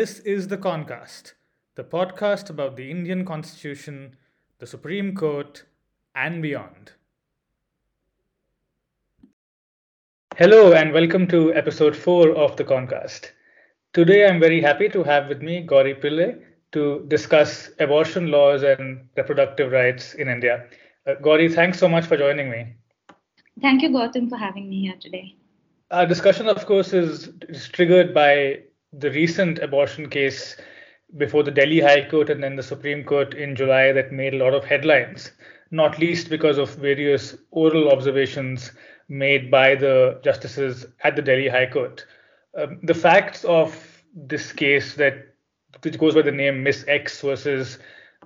This is the Concast, the podcast about the Indian Constitution, the Supreme Court, and beyond. Hello, and welcome to episode 4 of the Concast. Today, I'm very happy to have with me Gauri Pillai to discuss abortion laws and reproductive rights in India. Uh, Gauri, thanks so much for joining me. Thank you, Gautam, for having me here today. Our discussion, of course, is, is triggered by the recent abortion case before the Delhi High Court and then the Supreme Court in July that made a lot of headlines, not least because of various oral observations made by the justices at the Delhi High Court. Um, the facts of this case that which goes by the name Miss X versus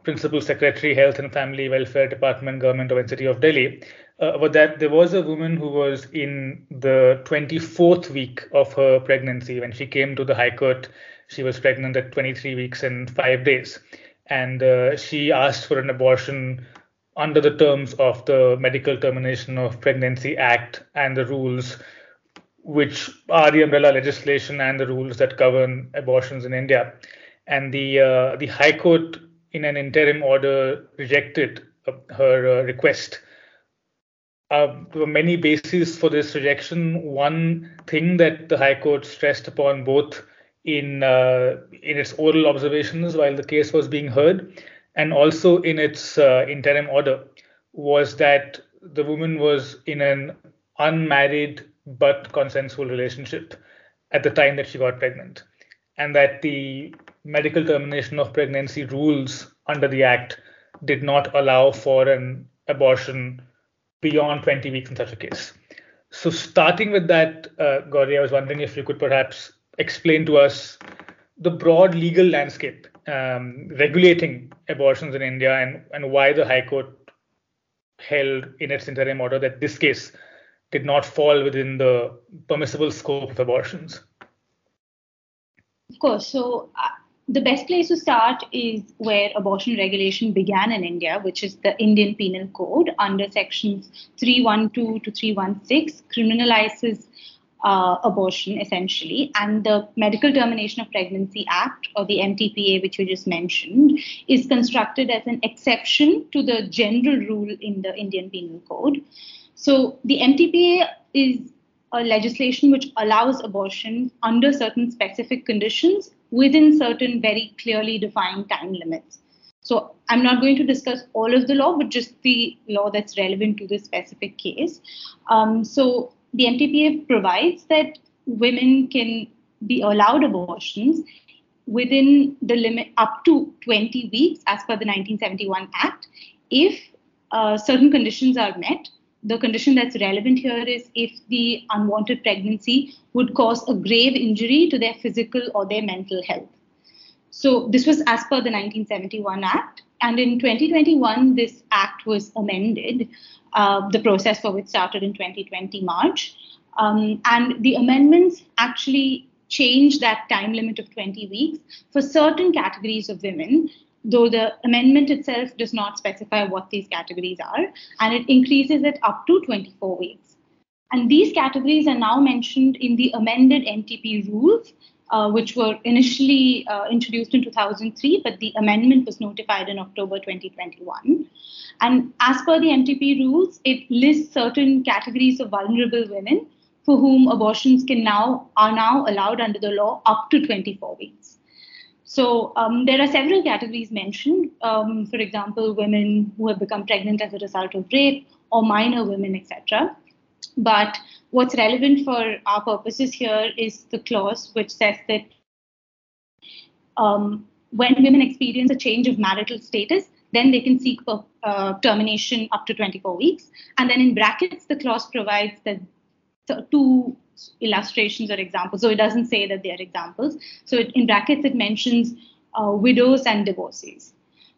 Principal Secretary, Health and Family Welfare Department, Government of the City of Delhi, uh, that there was a woman who was in the 24th week of her pregnancy when she came to the High Court. She was pregnant at 23 weeks and five days, and uh, she asked for an abortion under the terms of the Medical Termination of Pregnancy Act and the rules, which are the umbrella legislation and the rules that govern abortions in India. And the uh, the High Court, in an interim order, rejected uh, her uh, request uh, there were many bases for this rejection. One thing that the High Court stressed upon both in uh, in its oral observations while the case was being heard, and also in its uh, interim order, was that the woman was in an unmarried but consensual relationship at the time that she got pregnant, and that the medical termination of pregnancy rules under the Act did not allow for an abortion beyond 20 weeks in such a case. So, starting with that, uh, Gauri, I was wondering if you could perhaps explain to us the broad legal landscape um, regulating abortions in India and, and why the High Court held in its interim order that this case did not fall within the permissible scope of abortions. Of course. So, uh, the best place to start is where abortion regulation began in India, which is the Indian Penal Code under sections 312 to 316, criminalizes uh, abortion essentially. And the Medical Termination of Pregnancy Act, or the MTPA, which you just mentioned, is constructed as an exception to the general rule in the Indian Penal Code. So the MTPA is a legislation which allows abortion under certain specific conditions within certain very clearly defined time limits. So I'm not going to discuss all of the law, but just the law that's relevant to this specific case. Um, so the MTPA provides that women can be allowed abortions within the limit up to 20 weeks as per the 1971 Act if uh, certain conditions are met the condition that's relevant here is if the unwanted pregnancy would cause a grave injury to their physical or their mental health. So, this was as per the 1971 Act. And in 2021, this act was amended, uh, the process for which started in 2020 March. Um, and the amendments actually changed that time limit of 20 weeks for certain categories of women though the amendment itself does not specify what these categories are, and it increases it up to 24 weeks. And these categories are now mentioned in the amended MTP rules, uh, which were initially uh, introduced in 2003, but the amendment was notified in October 2021. And as per the MTP rules, it lists certain categories of vulnerable women for whom abortions can now are now allowed under the law up to 24 weeks. So um, there are several categories mentioned. Um, for example, women who have become pregnant as a result of rape or minor women, etc. But what's relevant for our purposes here is the clause which says that um, when women experience a change of marital status, then they can seek uh, termination up to 24 weeks. And then in brackets, the clause provides that two illustrations or examples. So it doesn't say that they are examples. So it, in brackets, it mentions uh, widows and divorcees.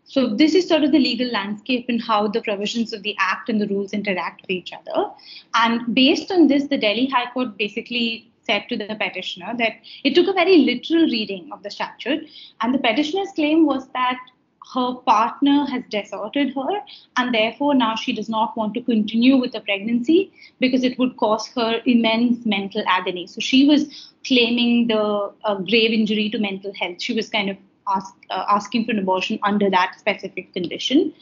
So this is sort of the legal landscape and how the provisions of the Act and the rules interact with each other. And based on this, the Delhi High Court basically said to the petitioner that it took a very literal reading of the statute. And the petitioner's claim was that her partner has deserted her, and therefore now she does not want to continue with the pregnancy because it would cause her immense mental agony. So she was claiming the uh, grave injury to mental health. She was kind of ask, uh, asking for an abortion under that specific condition.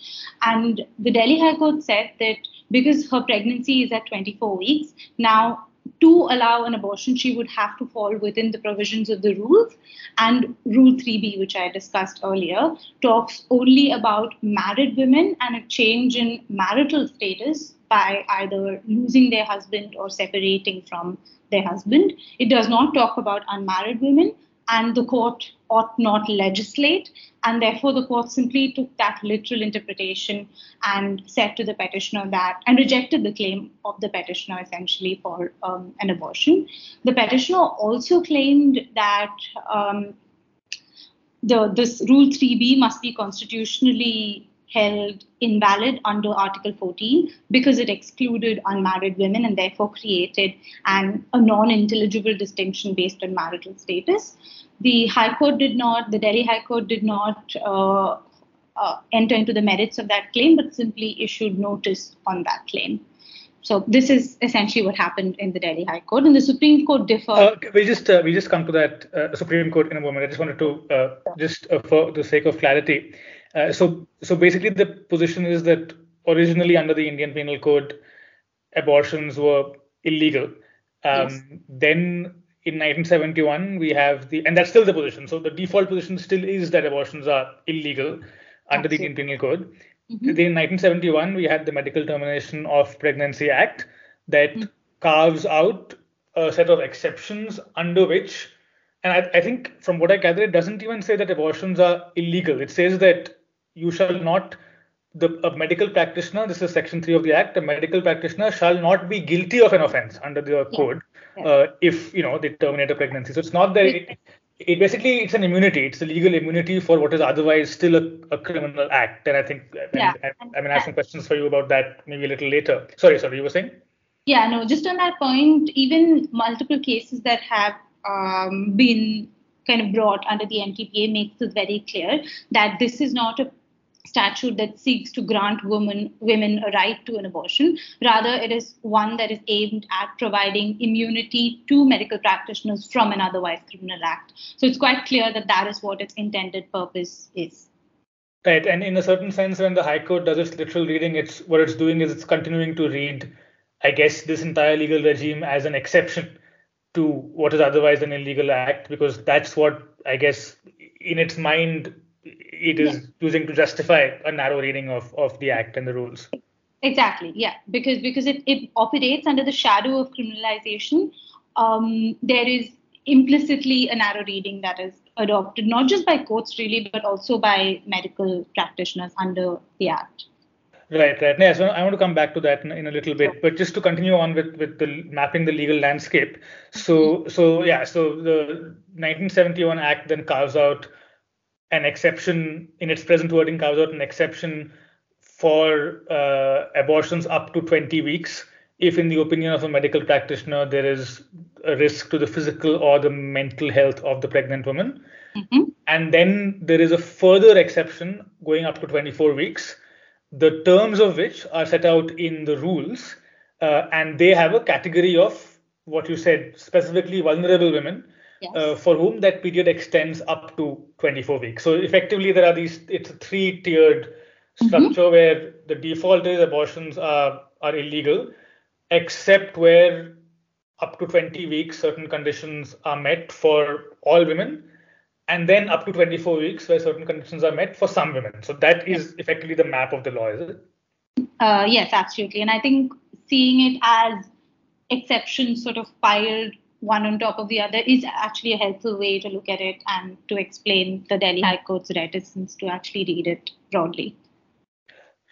And the Delhi High Court said that because her pregnancy is at 24 weeks, now to allow an abortion, she would have to fall within the provisions of the rules. And Rule 3B, which I discussed earlier, talks only about married women and a change in marital status by either losing their husband or separating from their husband. It does not talk about unmarried women and the court ought not legislate. And therefore, the court simply took that literal interpretation and said to the petitioner that, and rejected the claim of the petitioner essentially for um, an abortion. The petitioner also claimed that um, the, this Rule 3B must be constitutionally held invalid under Article 14 because it excluded unmarried women and therefore created an, a non intelligible distinction based on marital status. The High Court did not, the Delhi High Court did not uh, uh, enter into the merits of that claim, but simply issued notice on that claim. So this is essentially what happened in the Delhi High Court, and the Supreme Court differed. Uh, we just uh, we just come to that uh, Supreme Court in a moment. I just wanted to uh, just uh, for the sake of clarity, uh, so, so basically, the position is that originally under the Indian Penal Code, abortions were illegal. Um, yes. Then in 1971, we have the, and that's still the position. So the default position still is that abortions are illegal under Absolutely. the Indian Penal Code. Mm-hmm. Then in 1971, we had the Medical Termination of Pregnancy Act that mm-hmm. carves out a set of exceptions under which, and I, I think from what I gather, it doesn't even say that abortions are illegal. It says that you shall not the a medical practitioner this is section 3 of the act a medical practitioner shall not be guilty of an offense under the yeah. code yeah. Uh, if you know they terminate a pregnancy so it's not that it, it, basically it's an immunity it's a legal immunity for what is otherwise still a, a criminal act and i think yeah. I, I, I mean i have some questions for you about that maybe a little later sorry sorry you were saying yeah no just on that point even multiple cases that have um, been kind of brought under the MTPA makes it very clear that this is not a statute that seeks to grant women women a right to an abortion. Rather, it is one that is aimed at providing immunity to medical practitioners from an otherwise criminal act. So it's quite clear that that is what its intended purpose is. Right, and in a certain sense, when the High Court does its literal reading, it's what it's doing is it's continuing to read, I guess, this entire legal regime as an exception to what is otherwise an illegal act, because that's what I guess in its mind it is yeah. using to justify a narrow reading of, of the act and the rules. Exactly, yeah, because because it, it operates under the shadow of criminalization. Um, there is implicitly a narrow reading that is adopted not just by courts really, but also by medical practitioners under the act. Right, right. Yeah, so I want to come back to that in, in, a little bit, but just to continue on with with the mapping the legal landscape. So mm-hmm. so yeah, so the 1971 Act then carves out an exception in its present wording carves out an exception for uh, abortions up to 20 weeks if in the opinion of a medical practitioner there is a risk to the physical or the mental health of the pregnant woman mm-hmm. and then there is a further exception going up to 24 weeks the terms of which are set out in the rules uh, and they have a category of what you said specifically vulnerable women yes. uh, for whom that period extends up to 24 weeks. So effectively, there are these. It's a three-tiered mm-hmm. structure mm-hmm. where the default is abortions are are illegal, except where up to 20 weeks certain conditions are met for all women and then up to 24 weeks where certain conditions are met for some women so that is effectively the map of the law is it uh, yes absolutely and i think seeing it as exceptions sort of piled one on top of the other is actually a helpful way to look at it and to explain the Delhi High Court's reticence to actually read it broadly.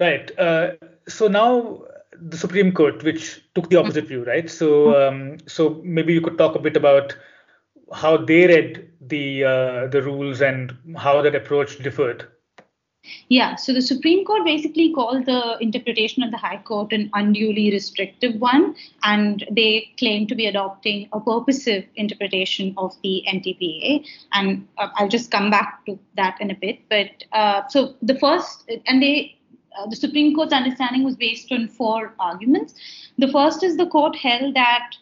Right. Uh, so now the Supreme Court, which took the opposite view, right? So, um, so maybe you could talk a bit about how they read the uh, the rules and how that approach differed. Yeah, so the Supreme Court basically called the interpretation of the High Court an unduly restrictive one, and they claim to be adopting a purposive interpretation of the MTPA. And uh, I'll just come back to that in a bit. But uh, so the first, and they, uh, the Supreme Court's understanding was based on four arguments. The first is the court held that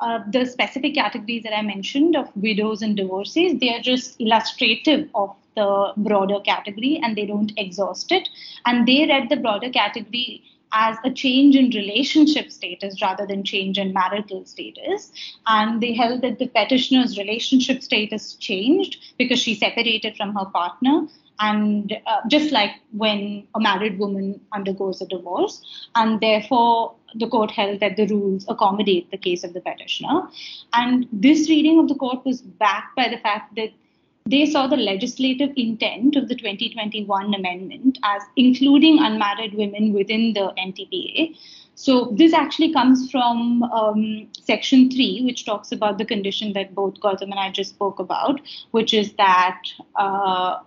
uh, the specific categories that I mentioned of widows and divorcees, they are just illustrative of the broader category and they don't exhaust it. And they read the broader category as a change in relationship status rather than change in marital status. And they held that the petitioner's relationship status changed because she separated from her partner. And uh, just like when a married woman undergoes a divorce, and therefore the court held that the rules accommodate the case of the petitioner. And this reading of the court was backed by the fact that they saw the legislative intent of the 2021 amendment as including unmarried women within the MTPA. So this actually comes from um, Section 3, which talks about the condition that both Gautam and I just spoke about, which is that uh,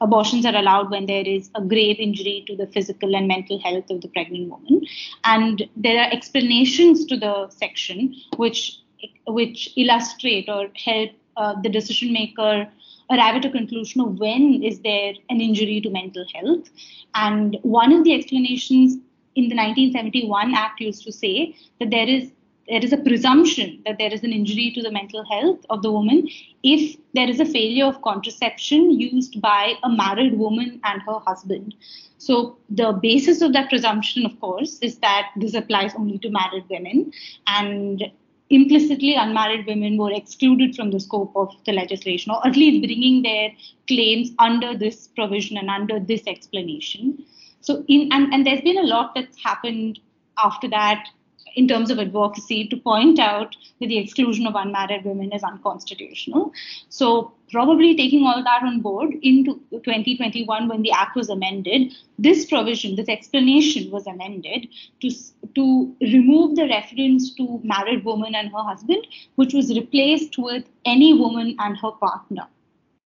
abortions are allowed when there is a grave injury to the physical and mental health of the pregnant woman. And there are explanations to the section which which illustrate or help uh, the decision maker arrive at a conclusion of when is there an injury to mental health. And one of the explanations in the 1971 Act used to say that there is there is a presumption that there is an injury to the mental health of the woman if there is a failure of contraception used by a married woman and her husband. So, the basis of that presumption, of course, is that this applies only to married women, and implicitly unmarried women were excluded from the scope of the legislation, or at least bringing their claims under this provision and under this explanation. So, in and, and there's been a lot that's happened after that in terms of advocacy to point out that the exclusion of unmarried women is unconstitutional. So, probably taking all that on board into 2021 when the act was amended, this provision, this explanation was amended to, to remove the reference to married woman and her husband, which was replaced with any woman and her partner.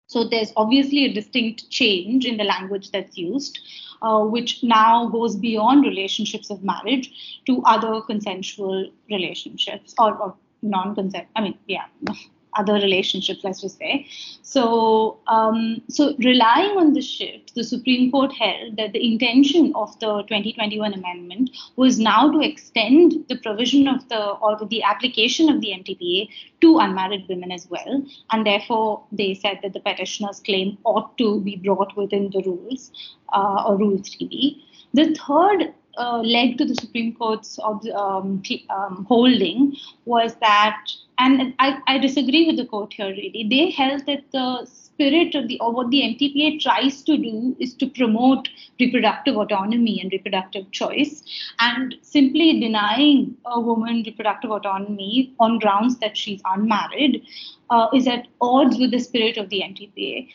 So there's obviously a distinct change in the language that's used uh, which now goes beyond relationships of marriage to other consensual relationships or, or non-consent. I mean, yeah, other relationships, let's just say. So, um, so relying on this shift, the Supreme Court held that the intention of the 2021 amendment was now to extend the provision of the or the application of the MTPA to unmarried women as well, and therefore they said that the petitioner's claim ought to be brought within the rules uh, or Rule 3B. The third uh, leg to the Supreme Court's um, um, holding was that, and I, I, disagree with the court here really, they held that the spirit of the, or what the MTPA tries to do is to promote reproductive autonomy and reproductive choice, and simply denying a woman reproductive autonomy on grounds that she's unmarried uh, is at odds with the spirit of the MTPA.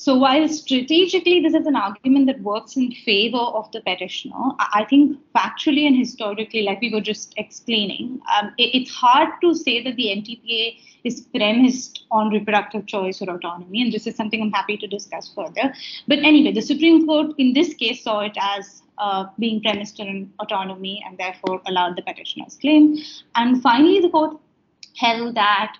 So while strategically this is an argument that works in favor of the petitioner, I think factually and historically, like we were just explaining, um, it, it's hard to say that the MTPA is premised on reproductive choice or autonomy, and this is something I'm happy to discuss further. But anyway, the Supreme Court in this case saw it as uh, being premised on autonomy and therefore allowed the petitioner's claim. And finally, the court held that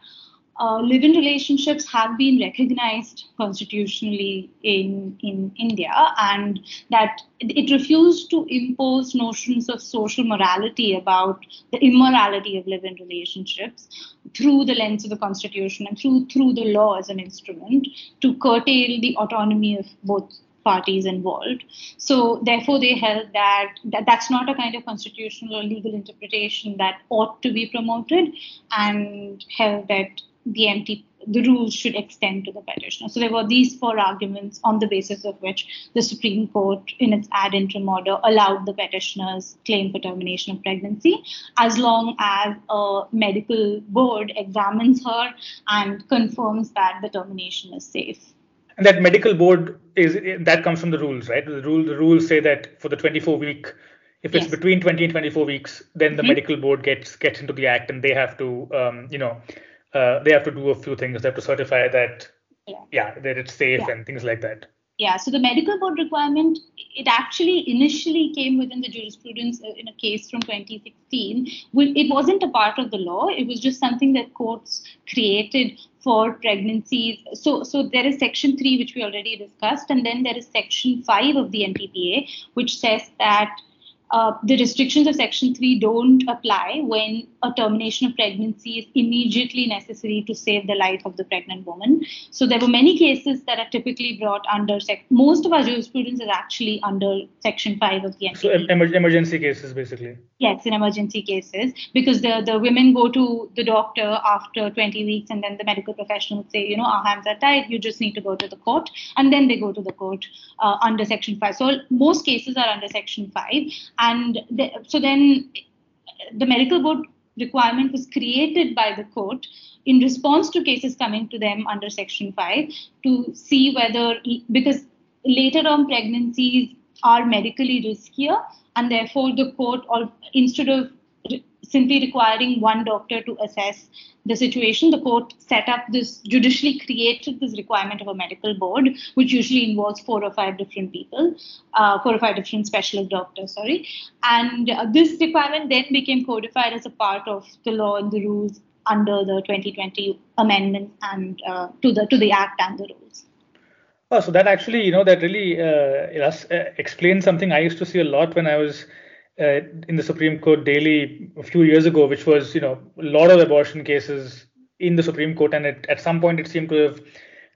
uh, live-in relationships have been recognized constitutionally in, in India, and that it refused to impose notions of social morality about the immorality of live-in relationships through the lens of the constitution and through through the law as an instrument to curtail the autonomy of both parties involved. So therefore, they held that, that that's not a kind of constitutional or legal interpretation that ought to be promoted, and held that the MTP the rules should extend to the petitioner. So there were these four arguments on the basis of which the Supreme Court, in its ad interim order, allowed the petitioner's claim for termination of pregnancy as long as a medical board examines her and confirms that the termination is safe. And that medical board is that comes from the rules, right? The rule the rules say that for the 24 week if it's yes. between 20 and 24 weeks, then the mm-hmm. medical board gets gets into the act and they have to, um, you know, uh, they have to do a few things. They have to certify that, yeah, yeah that it's safe yeah. and things like that. Yeah, so the medical board requirement, it actually initially came within the jurisprudence uh, in a case from 2016. It wasn't a part of the law, it was just something that courts created for pregnancies. So, so there is section 3, which we already discussed, and then there is section 5 of the MTPA, which says that uh, the restrictions of Section 3 don't apply when a termination of pregnancy is immediately necessary to save the life of the pregnant woman. So there were many cases that are typically brought under sec- most of our jurisprudence is actually under Section 5 of the MTPA. So em- emergency cases, basically. Yes, in emergency cases, because the, the women go to the doctor after 20 weeks, and then the medical professional say, you know, our hands are tied, you just need to go to the court, and then they go to the court uh, under Section 5. So most cases are under Section 5, and the, so then the medical board requirement was created by the court in response to cases coming to them under Section 5 to see whether, because later on pregnancies are medically riskier and therefore the court or instead of simply requiring one doctor to assess the situation. The court set up this judicially created this requirement of a medical board which usually involves four or five different people uh, four or five different specialist doctors sorry. And uh, this requirement then became codified as a part of the law and the rules under the 2020 amendment and uh, to the to the act and the rules. Oh, so that actually, you know, that really uh, uh, explains something. I used to see a lot when I was uh, in the Supreme Court daily a few years ago, which was, you know, a lot of abortion cases in the Supreme Court, and it, at some point it seemed to have,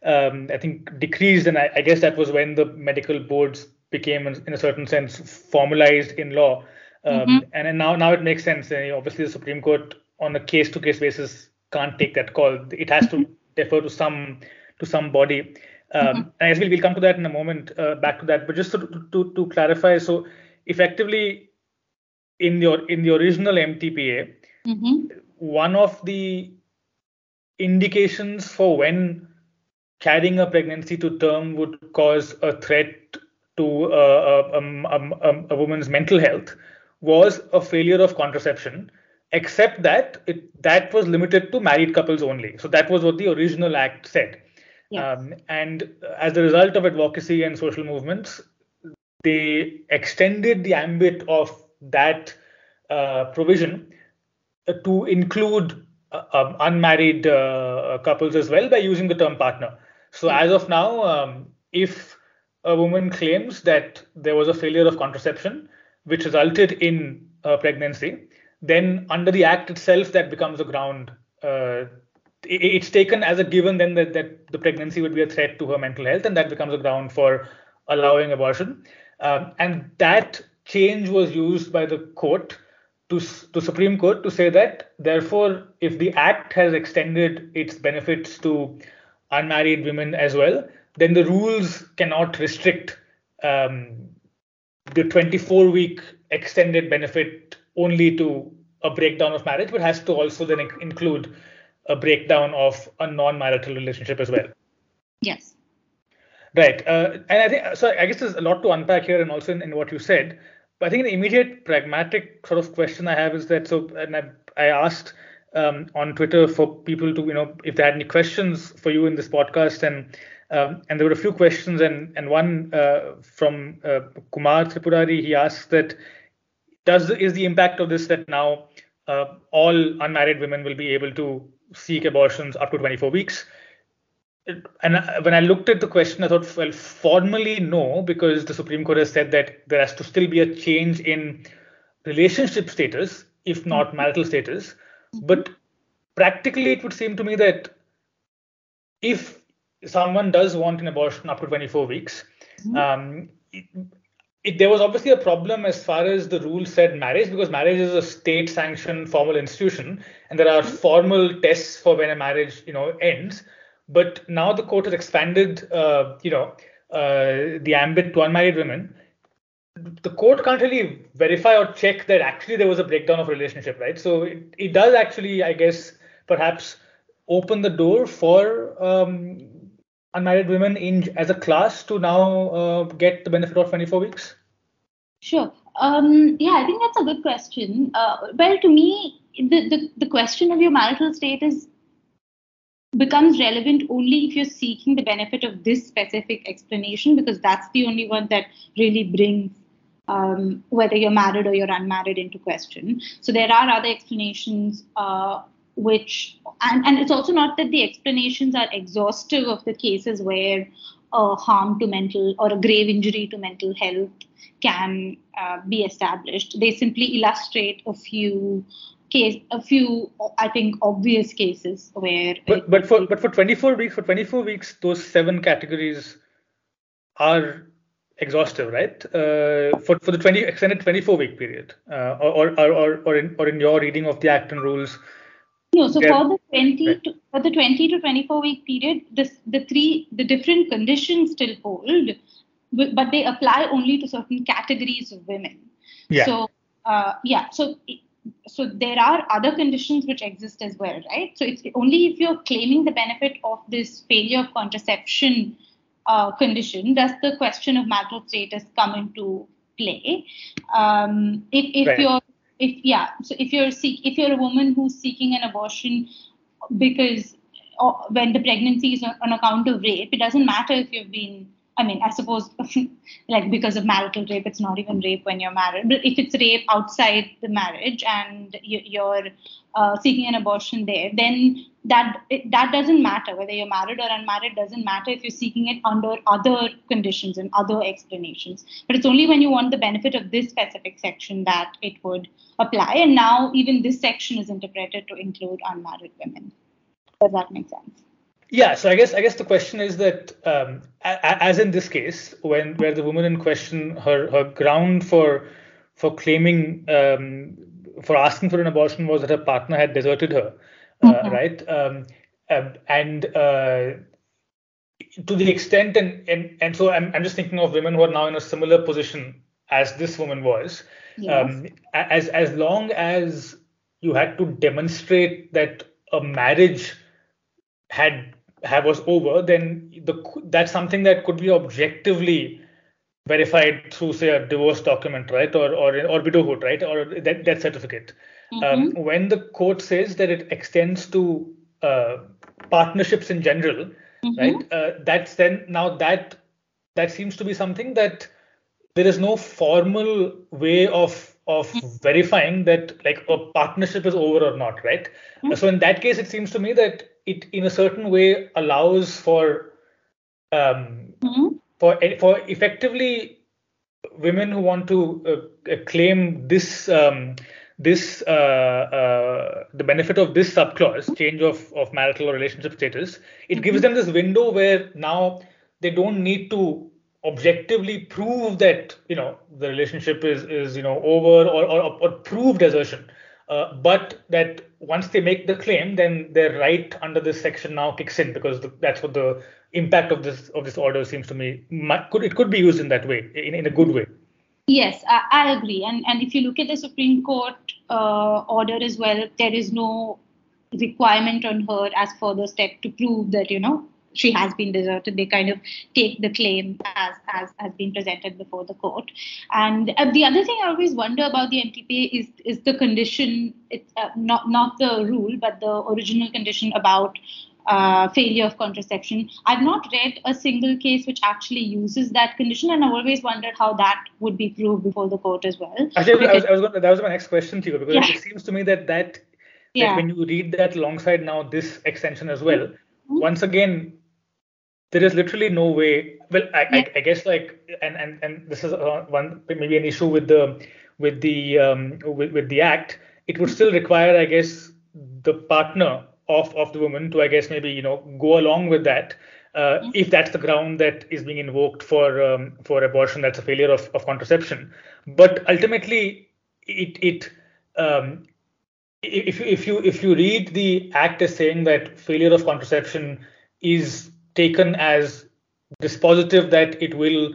um, I think, decreased, and I, I, guess that was when the medical boards became, in a certain sense, formalized in law. Um, mm-hmm. And now, now it makes sense. Uh, obviously, the Supreme Court, on a case-to-case basis, can't take that call. It has to defer to some to some body. Um, mm-hmm. And I guess we'll, we'll come to that in a moment, uh, back to that. But just to, to, to clarify, so effectively, in your in the original MTPA, mm-hmm. one of the indications for when carrying a pregnancy to term would cause a threat to uh, a, a, a, a, woman's mental health was a failure of contraception, except that it, that was limited to married couples only. So that was what the original act said. Um, and as a result of advocacy and social movements, they extended the ambit of that uh, provision to include uh, um, unmarried uh, couples as well by using the term partner. So as of now, um, if a woman claims that there was a failure of contraception which resulted in a pregnancy, then under the act itself, that becomes a ground uh, it's taken as a given then that, that the pregnancy would be a threat to her mental health, and that becomes a ground for allowing abortion. Um, and that change was used by the court to the Supreme Court to say that, therefore, if the Act has extended its benefits to unmarried women as well, then the rules cannot restrict um, the 24 week extended benefit only to a breakdown of marriage, but has to also then include a breakdown of a non-marital relationship as well. Yes. Right. Uh, and I think so. I guess there's a lot to unpack here, and also in, in, what you said. I think the immediate pragmatic sort of question I have is that so, and I, I asked um, on Twitter for people to, you know, if they had any questions for you in this podcast, and um, and there were a few questions, and and one uh, from uh, Kumar Tripurari, he asked that does is the impact of this that now uh, all unmarried women will be able to seek abortions up to 24 weeks. And when I looked at the question, I thought, well, formally, no, because the Supreme Court has said that there has to still be a change in relationship status, if not mm-hmm. marital status. But practically, it would seem to me that if someone does want an abortion up to 24 weeks, mm-hmm. um, it, there was obviously a problem as far as the rule said marriage because marriage is a state sanctioned formal institution and there are formal tests for when a marriage you know ends but now the court has expanded uh, you know uh, the ambit to unmarried women the court can't really verify or check that actually there was a breakdown of relationship right so it, it does actually i guess perhaps open the door for um, unmarried women in as a class to now uh, get the benefit of 24 weeks? Sure. Um, yeah, I think that's a good question. Uh, well, to me, the, the, the question of your marital status becomes relevant only if you're seeking the benefit of this specific explanation because that's the only one that really brings um, whether you're married or you're unmarried into question. So there are other explanations uh, which, and, and it's also not that the explanations are exhaustive of the cases where a harm to mental or a grave injury to mental health can uh, be established. They simply illustrate a few case, a few I think obvious cases where. But but for but for 24 weeks, for 24 weeks, those seven categories are exhaustive, right? Uh, for for the 20 extended 24 week period, uh, or, or or or in or in your reading of the Act and rules. No, so for the 20 right. to, for the 20 to 24 week period, this the three the different conditions still hold, but they apply only to certain categories of women. Yeah. So uh, yeah, so so there are other conditions which exist as well, right? So it's only if you're claiming the benefit of this failure of contraception uh, condition does the question of marital status come into play. Um, if if right. you're if yeah, so if you're seek if you're a woman who's seeking an abortion because uh, when the pregnancy is on account of rape, it doesn't matter if you've been I mean, I suppose like because of marital rape, it's not even rape when you're married. But if it's rape outside the marriage and you're uh, seeking an abortion there, then that that doesn't matter whether you're married or unmarried. Doesn't matter if you're seeking it under other conditions and other explanations. But it's only when you want the benefit of this specific section that it would apply. And now even this section is interpreted to include unmarried women. Does that make sense? Yeah, so I guess I guess the question is that, um, as in this case, when where the woman in question, her her ground for for claiming um, for asking for an abortion was that her partner had deserted her, uh, mm-hmm. right? Um, um and uh, to the extent and and and so I'm I'm just thinking of women who are now in a similar position as this woman was. Yes. Um, as as long as you had to demonstrate that a marriage had have was over, then the that's something that could be objectively verified through say a divorce document, right, or or or widowhood, right, or that that certificate. Mm-hmm. Um, when the court says that it extends to uh, partnerships in general, mm-hmm. right, uh, that's then now that that seems to be something that there is no formal way of of mm-hmm. verifying that like a partnership is over or not, right? Mm-hmm. So in that case, it seems to me that it in a certain way allows for um, mm-hmm. for for effectively women who want to uh, claim this um, this uh, uh, the benefit of this subclause change of of marital or relationship status it mm-hmm. gives them this window where now they don't need to objectively prove that you know the relationship is is you know over or or, or prove desertion uh, but that once they make the claim, then their right under this section now kicks in because the, that's what the impact of this of this order seems to me might, could it could be used in that way in, in a good way. Yes, I, I agree. And and if you look at the Supreme Court uh, order as well, there is no requirement on her as further step to prove that you know she has been deserted. They kind of take the claim as as has been presented before the court. And uh, the other thing I always wonder about the MTPA is is the condition. It's uh, not not the rule, but the original condition about uh, failure of contraception. I've not read a single case which actually uses that condition, and I've always wondered how that would be proved before the court as well. Actually, because, I was, I was going to, that was my next question to you because yeah. it seems to me that that, that yeah. when you read that alongside now this extension as well, mm-hmm. once again there is literally no way well I, yeah. I, I, guess like and and and this is uh, one maybe an issue with the with the um, with, with the act it would still require i guess the partner of of the woman to i guess maybe you know go along with that uh, mm-hmm. if that's the ground that is being invoked for um, for abortion that's a failure of, of contraception but ultimately it it um, if you if you if you read the act as saying that failure of contraception is taken as dispositive that it will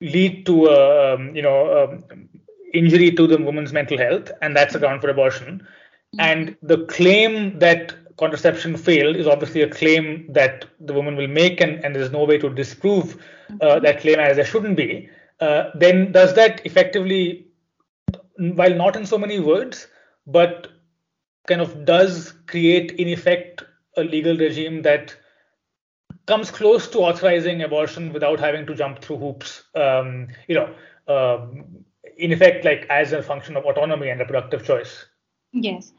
lead to a um, you know um, injury to the woman's mental health, and that's a ground for abortion. Mm-hmm. And the claim that contraception failed is obviously a claim that the woman will make, and, and there's no way to disprove uh, mm-hmm. that claim as there shouldn't be. Uh, then does that effectively, while not in so many words, but kind of does create in effect a legal regime that comes close to authorizing abortion without having to jump through hoops. Um, you know, um, in effect, like as a function of autonomy and reproductive choice. Yes,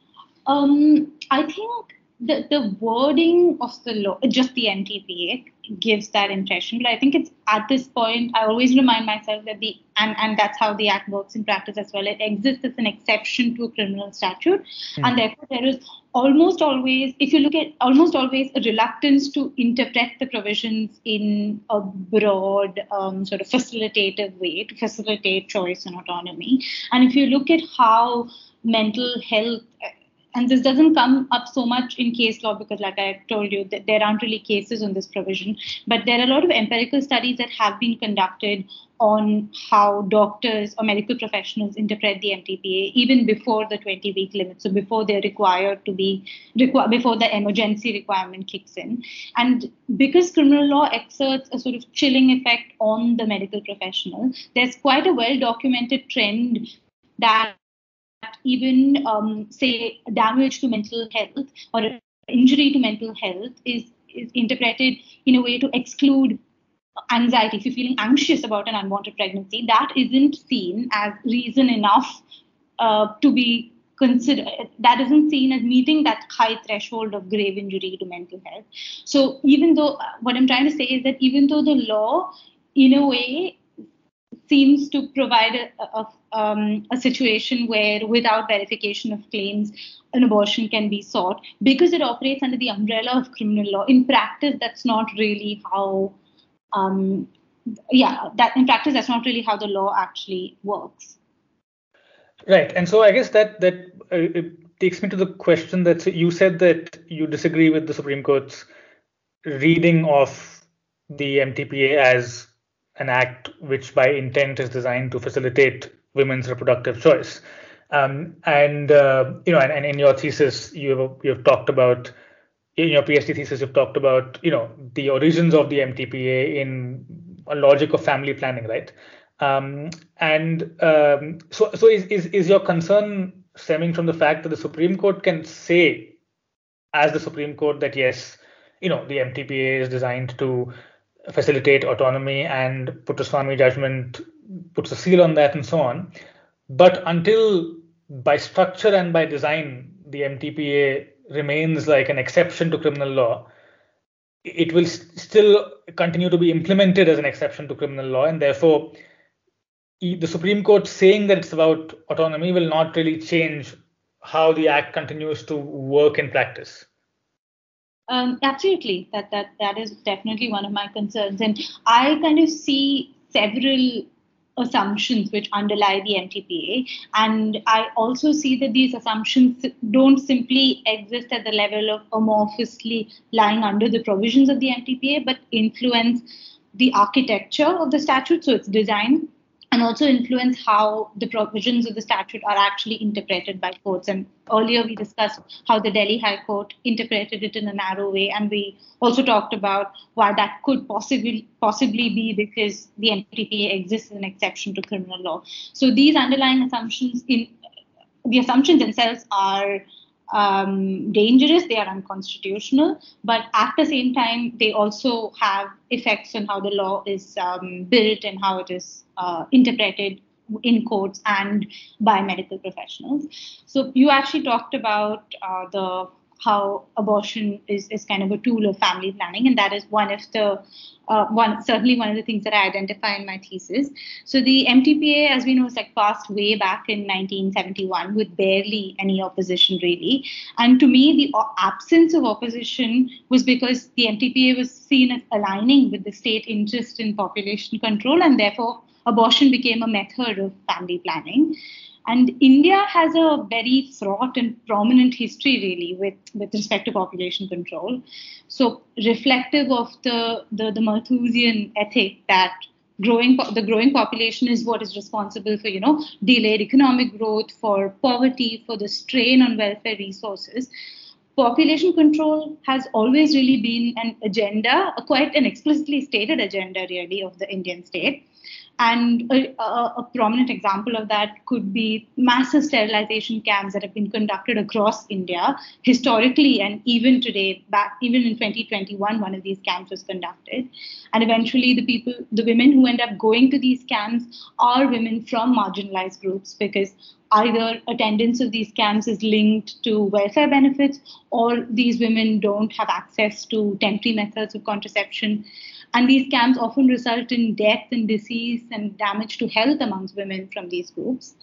um, I think the, the wording of the law, just the MTPA, gives that impression. But I think it's at this point, I always remind myself that the, and, and that's how the Act works in practice as well, it exists as an exception to a criminal statute. Mm-hmm. And therefore, there is almost always, if you look at almost always a reluctance to interpret the provisions in a broad, um, sort of facilitative way to facilitate choice and autonomy. And if you look at how mental health and this doesn't come up so much in case law because like i told you there aren't really cases on this provision. But there are a lot of empirical studies that have been conducted on how doctors or medical professionals interpret the mtpa even before the 20 week limit so before they're required to be before the emergency requirement kicks in. And because criminal law exerts a sort of chilling effect on the medical professional there's quite a well documented trend that even um, say damage to mental health or injury to mental health is is interpreted in a way to exclude anxiety. If you're feeling anxious about an unwanted pregnancy that isn't seen as reason enough uh, to be considered that isn't seen as meeting that high threshold of grave injury to mental health. So even though what i'm trying to say is that even though the law in a way seems to provide a, a, um, a, situation where, without verification of claims, an abortion can be sought because it operates under the umbrella of criminal law. In practice, that's not really how. Um, yeah, that in practice, that's not really how the law actually works. Right, and so I guess that that uh, takes me to the question that you said that you disagree with the Supreme Court's reading of the MTPA as an act which by intent is designed to facilitate women's reproductive choice. Um, and uh, you know, and, and, in your thesis, you have you have talked about in your PhD thesis, you've talked about you know the origins of the MTPA in a logic of family planning, right? Um, and um, so, so is, is is your concern stemming from the fact that the Supreme Court can say, as the Supreme Court, that yes, you know, the MTPA is designed to facilitate autonomy and Puttaswamy judgment puts a seal on that and so on. But until by structure and by design, the MTPA remains like an exception to criminal law, it will st- still continue to be implemented as an exception to criminal law, and therefore, the Supreme Court saying that it's about autonomy will not really change how the act continues to work in practice. Um, absolutely, that that that is definitely one of my concerns, and I kind of see several assumptions which underlie the MTPA, and I also see that these assumptions don't simply exist at the level of amorphously lying under the provisions of the MTPA, but influence the architecture of the statute, so its design, and also influence how the provisions of the statute are actually interpreted by courts. And earlier we discussed how the Delhi High Court interpreted it in a narrow way, and we also talked about why that could possibly possibly be because the MTPA exists as an exception to criminal law. So these underlying assumptions in the assumptions themselves are um, dangerous, they are unconstitutional, but at the same time, they also have effects on how the law is um, built and how it is uh, interpreted in courts and by medical professionals. So you actually talked about uh, the how abortion is, is kind of a tool of family planning, and that is one of the uh, one certainly one of the things that I identify in my thesis. So the MTPA, as we know, is like passed way back in 1971 with barely any opposition really. And to me, the absence of opposition was because the MTPA was seen as aligning with the state interest in population control, and therefore abortion became a method of family planning. And India has a very fraught and prominent history, really, with, with respect to population control. So, reflective of the, the, the Malthusian ethic that growing the growing population is what is responsible for you know delayed economic growth for poverty for the strain on welfare resources population control has always really been an agenda, quite an explicitly stated agenda, really, of the Indian state. And a, a, a, prominent example of that could be massive sterilization camps that have been conducted across India historically and even today. Back even in 2021, one of these camps was conducted, and eventually the people, the women who end up going to these camps are women from marginalized groups because either attendance of these camps is linked to welfare benefits or these women don't have access to temporary methods of contraception and these camps often result in death and disease and damage to health amongst women from these groups.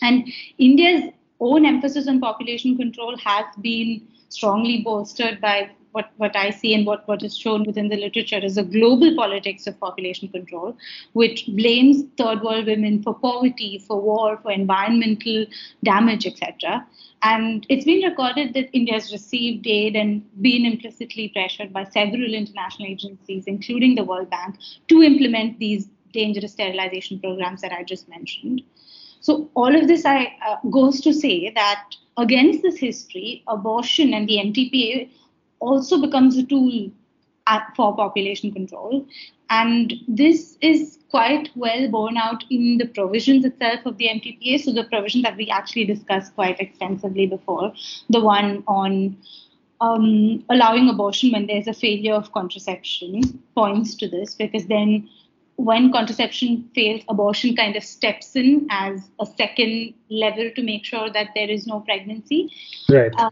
And India's own emphasis on population control has been strongly bolstered by what, what I see and what, what is shown within the literature is a global politics of population control, which blames third world women for poverty, for war, for environmental damage, etc. And it's been recorded that India has received aid and been implicitly pressured by several international agencies, including the World Bank, to implement these dangerous sterilization programs that I just mentioned. So all of this I, uh, goes to say that against this history, abortion and the MTPA also becomes a tool at, for population control. And this is quite well borne out in the provisions itself of the MTPA. So, the provision that we actually discussed quite extensively before, the one on um, allowing abortion when there's a failure of contraception, points to this because then when contraception fails, abortion kind of steps in as a second level to make sure that there is no pregnancy. Right. Uh,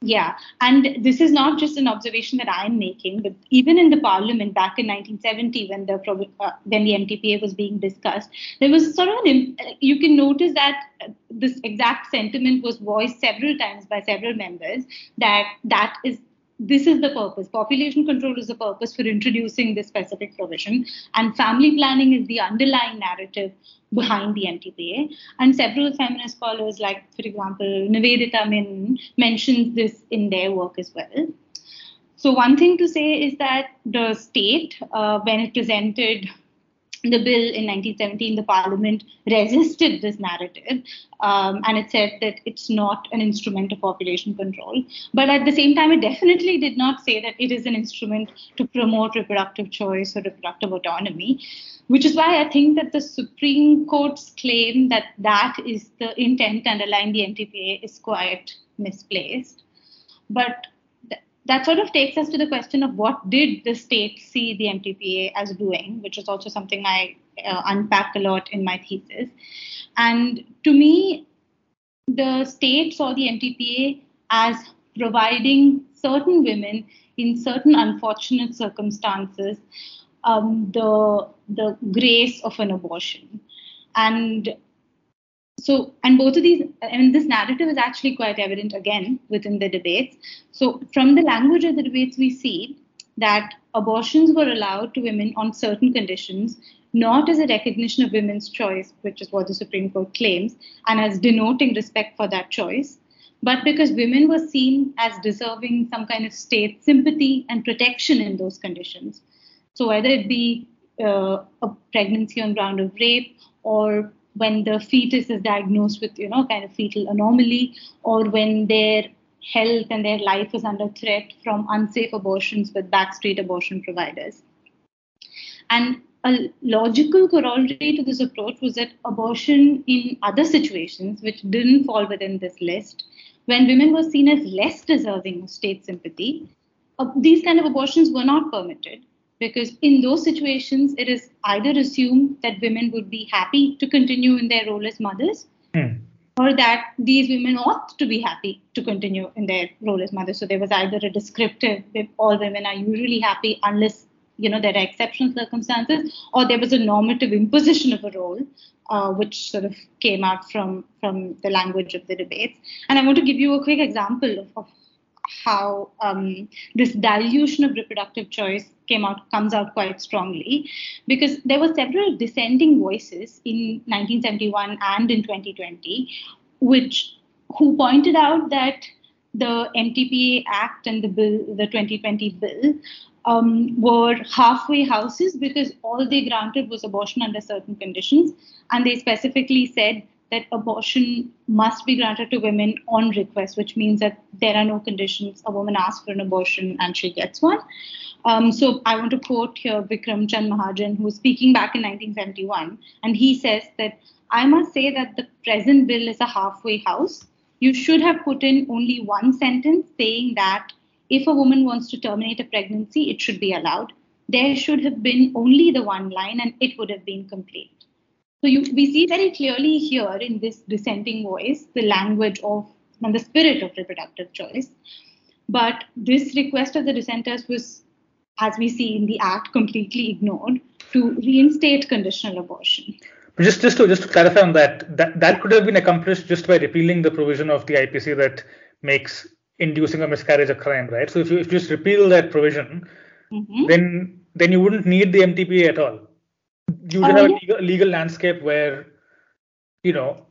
yeah, and this is not just an observation that I'm making, but even in the parliament back in 1970, when the uh, when the MTPA was being discussed, there was sort of an you can notice that this exact sentiment was voiced several times by several members that that is this is the purpose. Population control is the purpose for introducing this specific provision, and family planning is the underlying narrative behind the MTPA. And several feminist scholars, like, for example, Nivedita Menon, mentions this in their work as well. So, one thing to say is that the state, uh, when it presented the bill in 1917, the parliament resisted this narrative um, and it said that it's not an instrument of population control. But at the same time, it definitely did not say that it is an instrument to promote reproductive choice or reproductive autonomy, which is why I think that the Supreme Court's claim that that is the intent underlying the MTPA is quite misplaced. But that sort of takes us to the question of what did the state see the MTPA as doing, which is also something I uh, unpack a lot in my thesis. And to me, the state saw the MTPA as providing certain women in certain unfortunate circumstances um, the the grace of an abortion, and so and both of these I mean this narrative is actually quite evident again within the debates. So from the language of the debates, we see that abortions were allowed to women on certain conditions, not as a recognition of women's choice, which is what the Supreme Court claims, and as denoting respect for that choice, but because women were seen as deserving some kind of state sympathy and protection in those conditions. So whether it be uh, a pregnancy on ground of rape or when the fetus is diagnosed with, you know, kind of fetal anomaly, or when their health and their life is under threat from unsafe abortions with backstreet abortion providers. And a logical corollary to this approach was that abortion in other situations, which didn't fall within this list, when women were seen as less deserving of state sympathy, uh, these kind of abortions were not permitted because in those situations it is either assumed that women would be happy to continue in their role as mothers mm. or that these women ought to be happy to continue in their role as mothers so there was either a descriptive all women are usually happy unless you know there are exceptional circumstances or there was a normative imposition of a role uh, which sort of came out from from the language of the debates and i want to give you a quick example of, of how um, this dilution of reproductive choice came out comes out quite strongly. Because there were several dissenting voices in 1971 and in 2020 which who pointed out that the MTPA Act and the bill, the 2020 bill, um, were halfway houses because all they granted was abortion under certain conditions, and they specifically said that abortion must be granted to women on request, which means that there are no conditions. A woman asks for an abortion and she gets one. Um, so I want to quote here Vikram Chand Mahajan, who was speaking back in 1971, and he says that I must say that the present bill is a halfway house. You should have put in only one sentence saying that if a woman wants to terminate a pregnancy, it should be allowed. There should have been only the one line, and it would have been complete. So you, we see very clearly here in this dissenting voice the language of and the spirit of reproductive choice. But this request of the dissenters was, as we see in the act, completely ignored to reinstate conditional abortion. But just just to just to clarify on that, that that could have been accomplished just by repealing the provision of the IPC that makes inducing a miscarriage a crime, right? So if you, if you just repeal that provision, mm-hmm. then then you wouldn't need the MTPA at all. You would oh, have a legal, legal, landscape where, you know,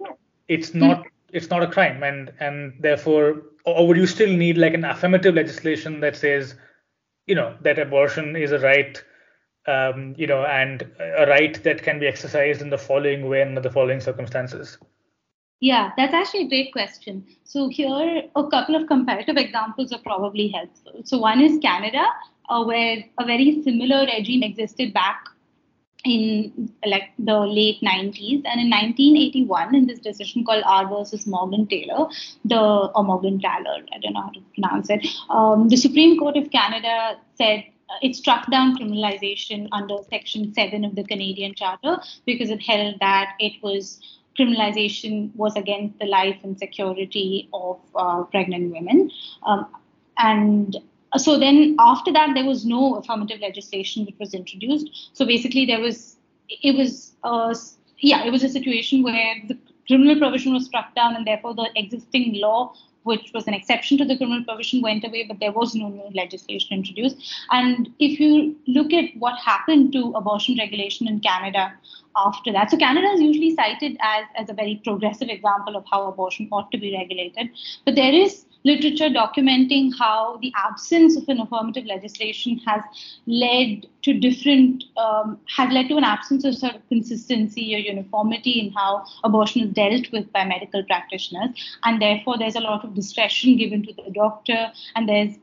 it's not mm-hmm. it's not a crime, and and therefore, or would you still need like an affirmative legislation that says, you know, that abortion is a right um, you know, and a right that can be exercised in the following way and under the following circumstances? Yeah, that's actually a great question. So here, a couple of comparative examples are probably helpful. So one is Canada, uh, where a very similar regime existed back in like the late 90s and in 1981 in this decision called r versus Morgentaler the or morgan taylor i don't know how to pronounce it um, the supreme court of canada said uh, it struck down criminalization under Section 7 of the Canadian Charter because it held that it was criminalization was against the life and security of uh, pregnant women. Um, and so then after that, there was no affirmative legislation which was introduced. So basically, there was, it was, uh, yeah, it was a situation where the criminal provision was struck down and therefore the existing law which was an exception to the criminal provision, went away, but there was no new legislation introduced. And if you look at what happened to abortion regulation in Canada after that, so Canada is usually cited as, as a very progressive example of how abortion ought to be regulated. But there is literature documenting how the absence of an affirmative legislation has led to different um, has led to an absence of sort of consistency or uniformity in how abortion is dealt with by medical practitioners and therefore there's a lot of discretion given to the doctor and there's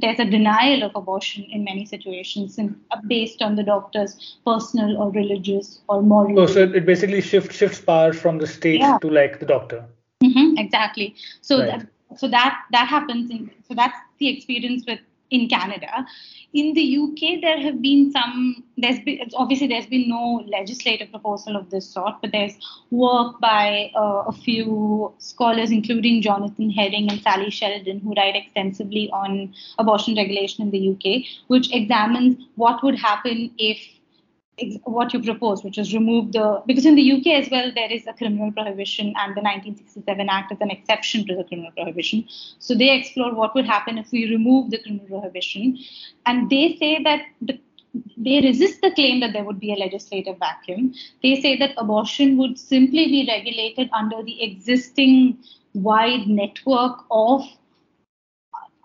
there's a denial of abortion in many situations and uh, based on the doctor's personal or religious or moral. Oh, so it basically shifts shifts power from the state yeah. to like the doctor. Mm-hmm, exactly. So right. that so that that happens in so that's the experience with in Canada. In the UK, there have been some. There's been obviously there's been no legislative proposal of this sort, but there's work by uh, a few scholars, including Jonathan Herring and Sally Sheldon, who write extensively on abortion regulation in the UK, which examines what would happen if what you propose, which is remove the because in the UK as well there is a criminal prohibition and the 1967 Act is an exception to the criminal prohibition. So they explore what would happen if we remove the criminal prohibition, and they say that the, they resist the claim that there would be a legislative vacuum. They say that abortion would simply be regulated under the existing wide network of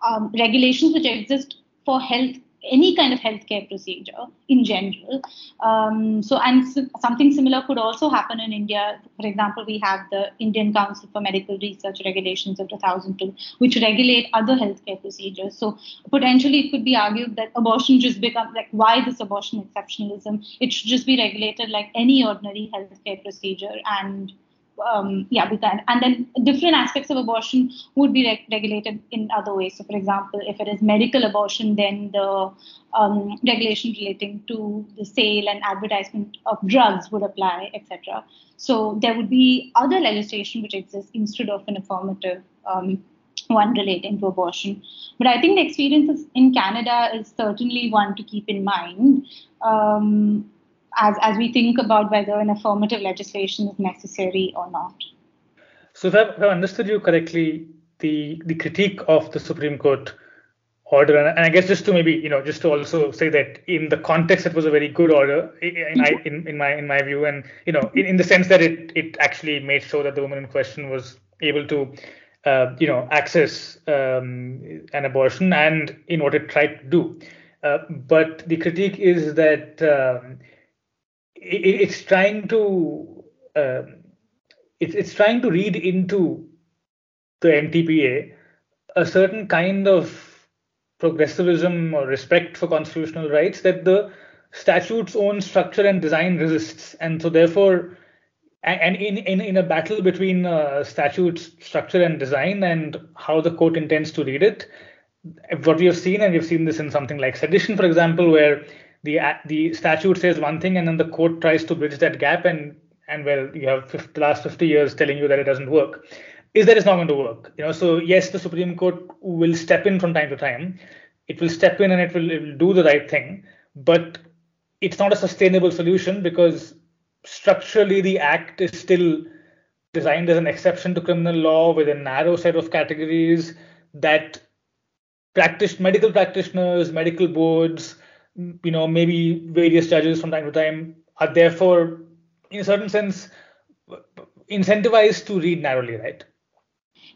um, regulations which exist for health any kind of healthcare procedure in general. Um, so, and something similar could also happen in India. For example, we have the Indian Council for Medical Research regulations of 2002, which regulate other healthcare procedures. So, potentially, it could be argued that abortion just becomes like, why this abortion exceptionalism? It should just be regulated like any ordinary healthcare procedure and um, yeah, we can. And then different aspects of abortion would be reg- regulated in other ways. So, for example, if it is medical abortion, then the um, regulation relating to the sale and advertisement of drugs would apply, etc. So, there would be other legislation which exists instead of an affirmative um, one relating to abortion. But I think the experiences in Canada is certainly one to keep in mind. Um, as, as we think about whether an affirmative legislation is necessary or not. So, if I've understood you correctly, the, the critique of the Supreme Court order, and, I guess just to maybe, you know, just to also say that in the context, it was a very good order in, mm-hmm. in, in my in my view, and you know, in, in the sense that it it actually made sure that the woman in question was able to uh, you know, access um, an abortion and in what it tried to do. Uh, but the critique is that um, it's trying to um, it's it's trying to read into the MTPA a certain kind of progressivism or respect for constitutional rights that the statute's own structure and design resists, and so therefore, and in in, in a battle between uh, statute structure and design and how the court intends to read it, what we have seen, and we've seen this in something like sedition, for example, where the the statute says one thing and then the court tries to bridge that gap, and and well, you have 50, the last 50 years telling you that it doesn't work. Is that it's not going to work? You know, so yes, the Supreme Court will step in from time to time. It will step in and it will, it will do the right thing, but it's not a sustainable solution because structurally the act is still designed as an exception to criminal law with a narrow set of categories that practiced medical practitioners, medical boards, you know, maybe various judges from time to time are therefore, in a certain sense, incentivized to read narrowly, right?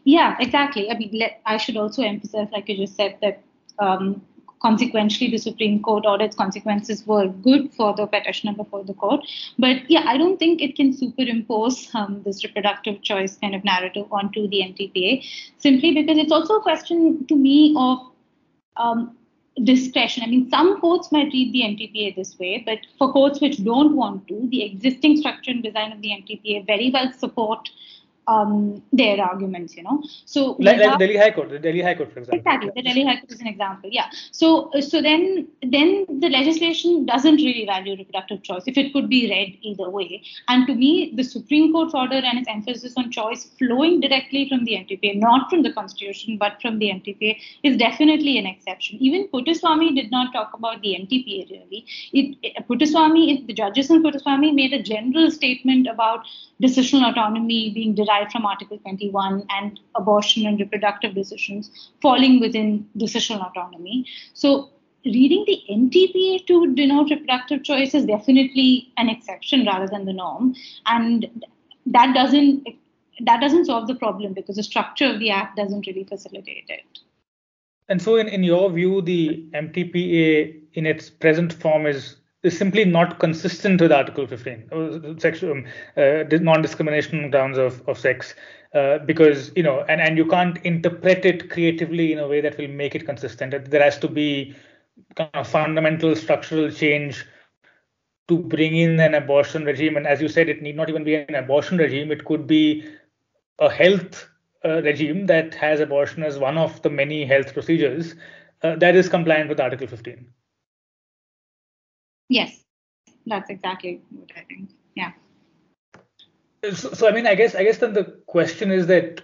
Yeah, exactly. I mean, let, I should also emphasize, like you just said, that um, consequently the Supreme Court or its consequences were good for the petitioner before the court. But yeah, I don't think it can superimpose um, this reproductive choice kind of narrative onto the MTPA simply because it's also a question to me of um, discretion. I mean, some courts might read the MTPA this way, but for courts which don't want to, the existing structure and design of the MTPA very well support um, their arguments, you know. So like, like the Delhi High Court, the Delhi High Court, for example. Exactly, the Delhi High Court is an example. Yeah. So so then then the legislation doesn't really value reproductive choice if it could be read either way. And to me, the Supreme Court's order and its emphasis on choice flowing directly from the MTPA, not from the Constitution, but from the MTPA, is definitely an exception. Even Puttaswamy did not talk about the MTPA really. It, it Puttaswamy, the judges in Puttaswamy made a general statement about decisional autonomy being derived from Article 21 and abortion and reproductive decisions falling within decisional autonomy. So, reading the MTPA to denote reproductive choice is definitely an exception rather than the norm, and that doesn't that doesn't solve the problem because the structure of the act doesn't really facilitate it. And so, in, in your view, the MTPA in its present form is is simply not consistent with Article 15, uh, sexual um, uh, non-discrimination grounds of, of sex, uh, because you know, and, and you can't interpret it creatively in a way that will make it consistent. There has to be kind of fundamental structural change to bring in an abortion regime, and as you said, it need not even be an abortion regime. It could be a health uh, regime that has abortion as one of the many health procedures uh, that is compliant with Article 15. Yes, that's exactly what I think. Yeah. So, so I mean, I guess I guess then the question is that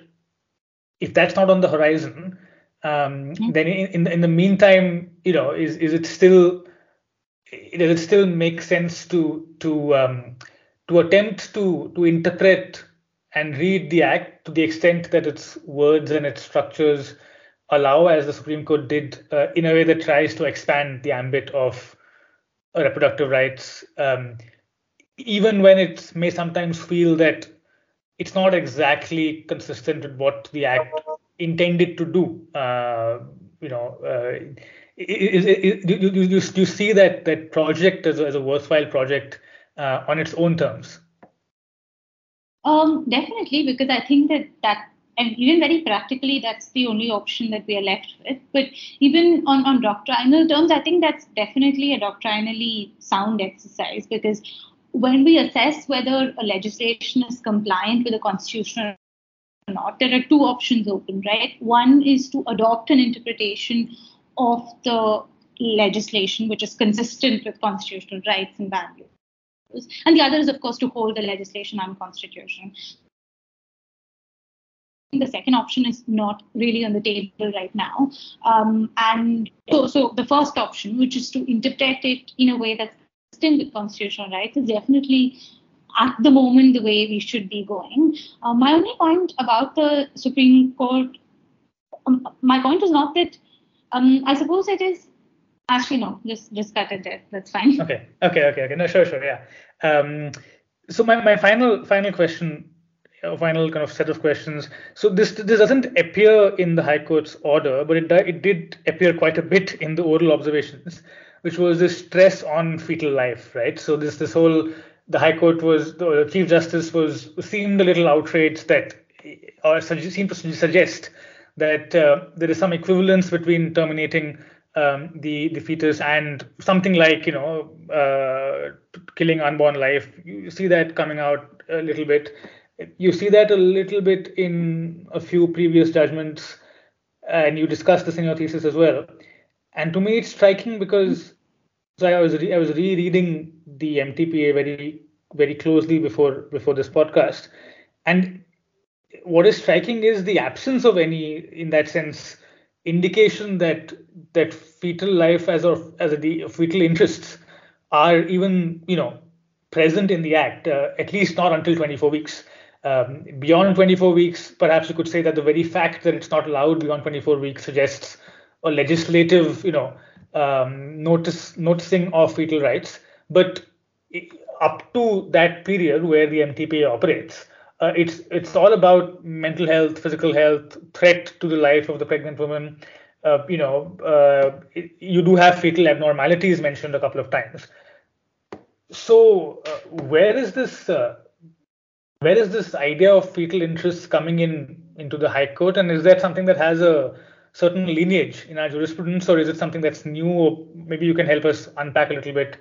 if that's not on the horizon, um, mm-hmm. then in, in the, in the meantime, you know, is is it still does it still make sense to to um, to attempt to to interpret and read the act to the extent that its words and its structures allow, as the Supreme Court did, uh, in a way that tries to expand the ambit of reproductive rights, um, even when it may sometimes feel that it's not exactly consistent with what the act intended to do. Uh, you know, uh, is, is, do, you, you, you see that that project as a, as a worthwhile project uh, on its own terms? Um, definitely, because I think that that and even very practically, that's the only option that we are left with. But even on, on doctrinal terms, I think that's definitely a doctrinally sound exercise because when we assess whether a legislation is compliant with the constitution or not, there are two options open, right? One is to adopt an interpretation of the legislation which is consistent with constitutional rights and values. And the other is, of course, to hold the legislation unconstitutional the second option is not really on the table right now. Um, and so, so the first option, which is to interpret it in a way that's consistent with constitutional rights, is definitely at the moment the way we should be going. Uh, my only point about the Supreme Court, um, my point is not that. Um, I suppose it is. Actually, no. Just just cut it there. That's fine. Okay. Okay. Okay. Okay. No. Sure. Sure. Yeah. Um, so my, my final final question final kind of set of questions. So this this doesn't appear in the High Court's order, but it it did appear quite a bit in the oral observations, which was this stress on fetal life, right? So this this whole the High Court was the Chief Justice was seemed a little outraged that, or seemed to suggest that uh, there is some equivalence between terminating um, the the fetus and something like you know uh, killing unborn life. You see that coming out a little bit. You see that a little bit in a few previous judgments, and you discuss this in your thesis as well. And to me, it's striking because so I was re- I was rereading the MTPA very very closely before before this podcast, and what is striking is the absence of any, in that sense, indication that that fetal life as a as a fetal interests are even you know present in the act, uh, at least not until 24 weeks. Um, beyond 24 weeks, perhaps you could say that the very fact that it's not allowed beyond 24 weeks suggests a legislative, you know, um, notice noticing of fetal rights. But up to that period where the MTPA operates, uh, it's it's all about mental health, physical health, threat to the life of the pregnant woman. Uh, you know, uh, you do have fetal abnormalities mentioned a couple of times. So, uh, where is this? Where is this idea of fetal interests coming in into the High Court, and is that something that has a certain lineage in our jurisprudence, or is it something that's new? Or maybe you can help us unpack a little bit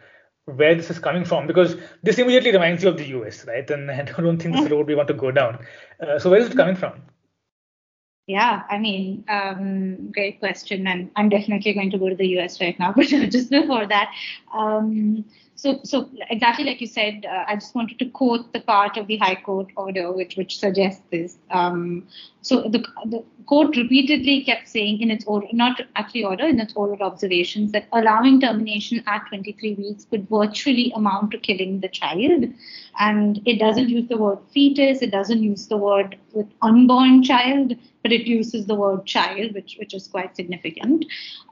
where this is coming from because this immediately reminds you of the US, right? And I don't think this road we want to go down. Uh, so where is it coming from? Yeah, I mean, um, great question, and I'm definitely going to go to the US right now. But just before that, um, so, so exactly like you said, uh, I just wanted to quote the part of the High Court order which which suggests this. Um, so the the court repeatedly kept saying in its order, not actually order, in its oral observations, that allowing termination at 23 weeks could virtually amount to killing the child, and it doesn't use the word fetus, it doesn't use the word with unborn child, but it uses the word child, which which is quite significant,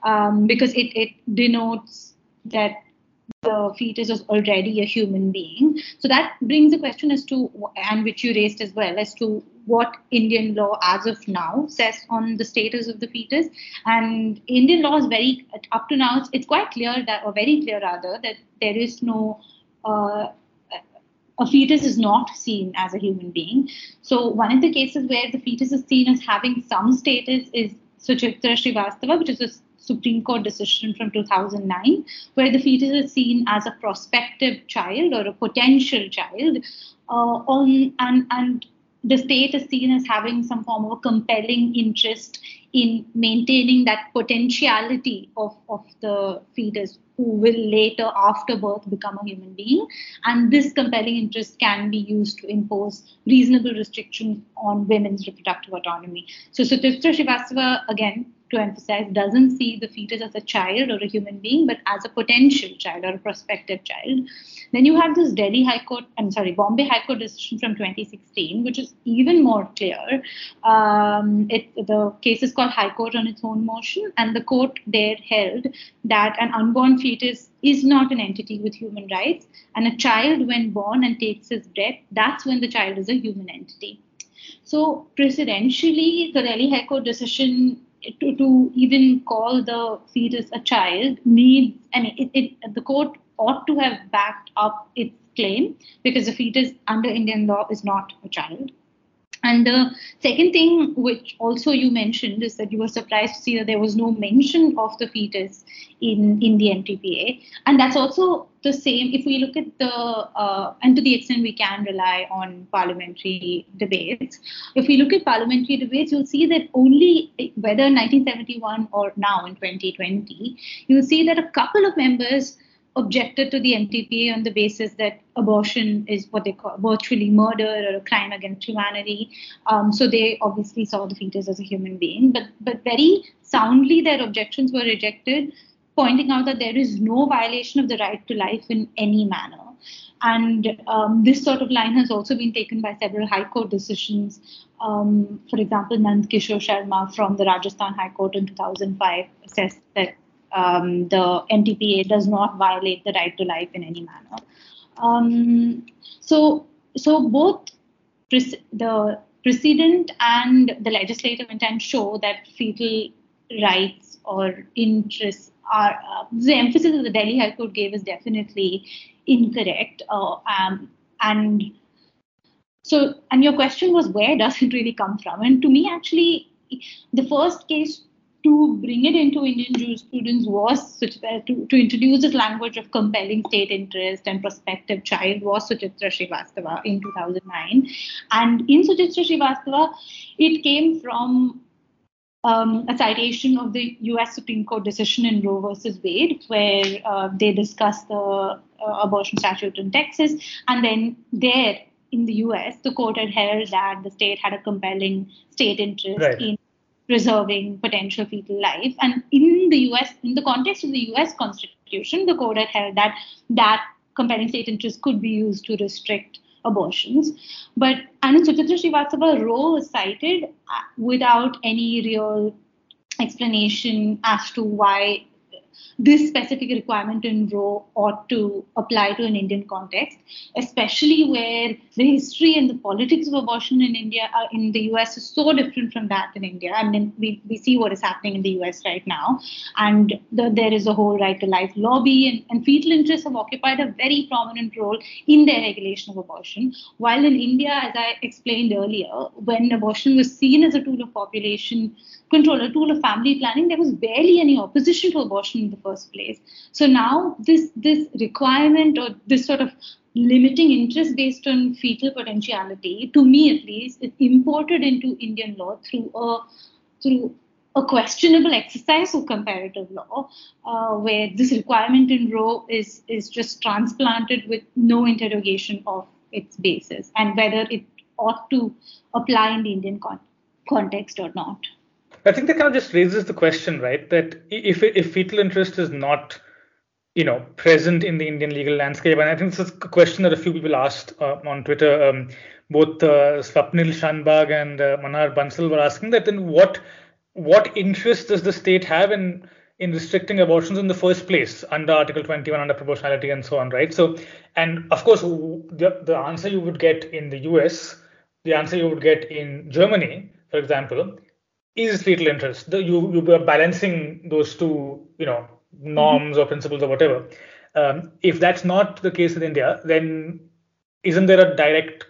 um, because it it denotes that the fetus is already a human being. So that brings a question as to, and which you raised as well, as to what Indian law as of now says on the status of the fetus. And Indian law is very, up to now, it's, quite clear that, or very clear rather, that there is no, uh, a fetus is not seen as a human being. So one of the cases where the fetus is seen as having some status is Suchitra Srivastava, which is a Supreme Court decision from 2009, where the fetus is seen as a prospective child or a potential child, uh, on and and the state is seen as having some form of a compelling interest in maintaining that potentiality of, of the fetus who will later after birth become a human being. And this compelling interest can be used to impose reasonable restrictions on women's reproductive autonomy. So Suchitra Srivastava again to emphasize, doesn't see the fetus as a child or a human being, but as a potential child or a prospective child. Then you have this Delhi High Court, I'm sorry, Bombay High Court decision from 2016, which is even more clear. Um, it, the case is called High Court on its own motion, and the court there held that an unborn fetus is not an entity with human rights, and a child, when born and takes his breath, that's when the child is a human entity. So, precedentially, the Delhi High Court decision to, to even call the fetus a child needs, I mean, it, it, the court ought to have backed up its claim because the fetus under Indian law is not a child. And the second thing, which also you mentioned, is that you were surprised to see that there was no mention of the fetus in, in the MTPA. And that's also the same if we look at the, uh, and to the extent we can rely on parliamentary debates. If we look at parliamentary debates, you'll see that only, whether 1971 or now in 2020, you'll see that a couple of members objected to the MTPA on the basis that abortion is what they call virtually murder or a crime against humanity. Um, so they obviously saw the fetus as a human being, but but very soundly their objections were rejected, pointing out that there is no violation of the right to life in any manner. And um, this sort of line has also been taken by several High Court decisions. Um, for example, Nand Kishore Sharma from the Rajasthan High Court in 2005 assessed that um, the MTPA does not violate the right to life in any manner. Um, so, so both the precedent and the legislative intent show that fetal rights or interests are uh, the emphasis that the Delhi High Court gave is definitely incorrect. Uh, um, and so, and your question was where does it really come from? And to me, actually, the first case to bring it into Indian jurisprudence was to, to introduce this language of compelling state interest and prospective child was Suchitra Srivastava in 2009. And in Suchitra Srivastava, it came from um, a citation of the US Supreme Court decision in Roe versus Wade, where uh, they discussed the uh, abortion statute in Texas. And then there in the US, the court had held that the state had a compelling state interest right. in preserving potential fetal life. And in the US, in the context of the US Constitution, the court had held that that compelling state interest could be used to restrict abortions. But Anand Suchitra Srivastava Roe was cited uh, without any real explanation as to why this specific requirement in Roe ought to apply to an Indian context, especially where the history and the politics of abortion in India, uh, in the US, is so different from that in India. I mean, we, we see what is happening in the US right now, and the, there is a whole right to life lobby, and, and fetal interests have occupied a very prominent role in their regulation of abortion. While in India, as I explained earlier, when abortion was seen as a tool of population control, a tool of family planning, there was barely any opposition to abortion in the first place. So now this this requirement or this sort of limiting interest based on fetal potentiality, to me at least, is imported into Indian law through a through a questionable exercise of comparative law, uh, where this requirement in Roe is is just transplanted with no interrogation of its basis and whether it ought to apply in the Indian con- context or not. I think that kind of just raises the question, right? That if if fetal interest is not, you know, present in the Indian legal landscape, and I think this is a question that a few people asked uh, on Twitter. Um, both uh, Swapnil Shanbag and uh, Manar Bansal were asking that. Then what what interest does the state have in in restricting abortions in the first place under Article 21, under proportionality, and so on, right? So, and of course, the the answer you would get in the U.S., the answer you would get in Germany, for example, is fetal interest. The, you you are balancing those two, you know, norms mm-hmm. or principles or whatever. Um, if that's not the case in India, then isn't there a direct,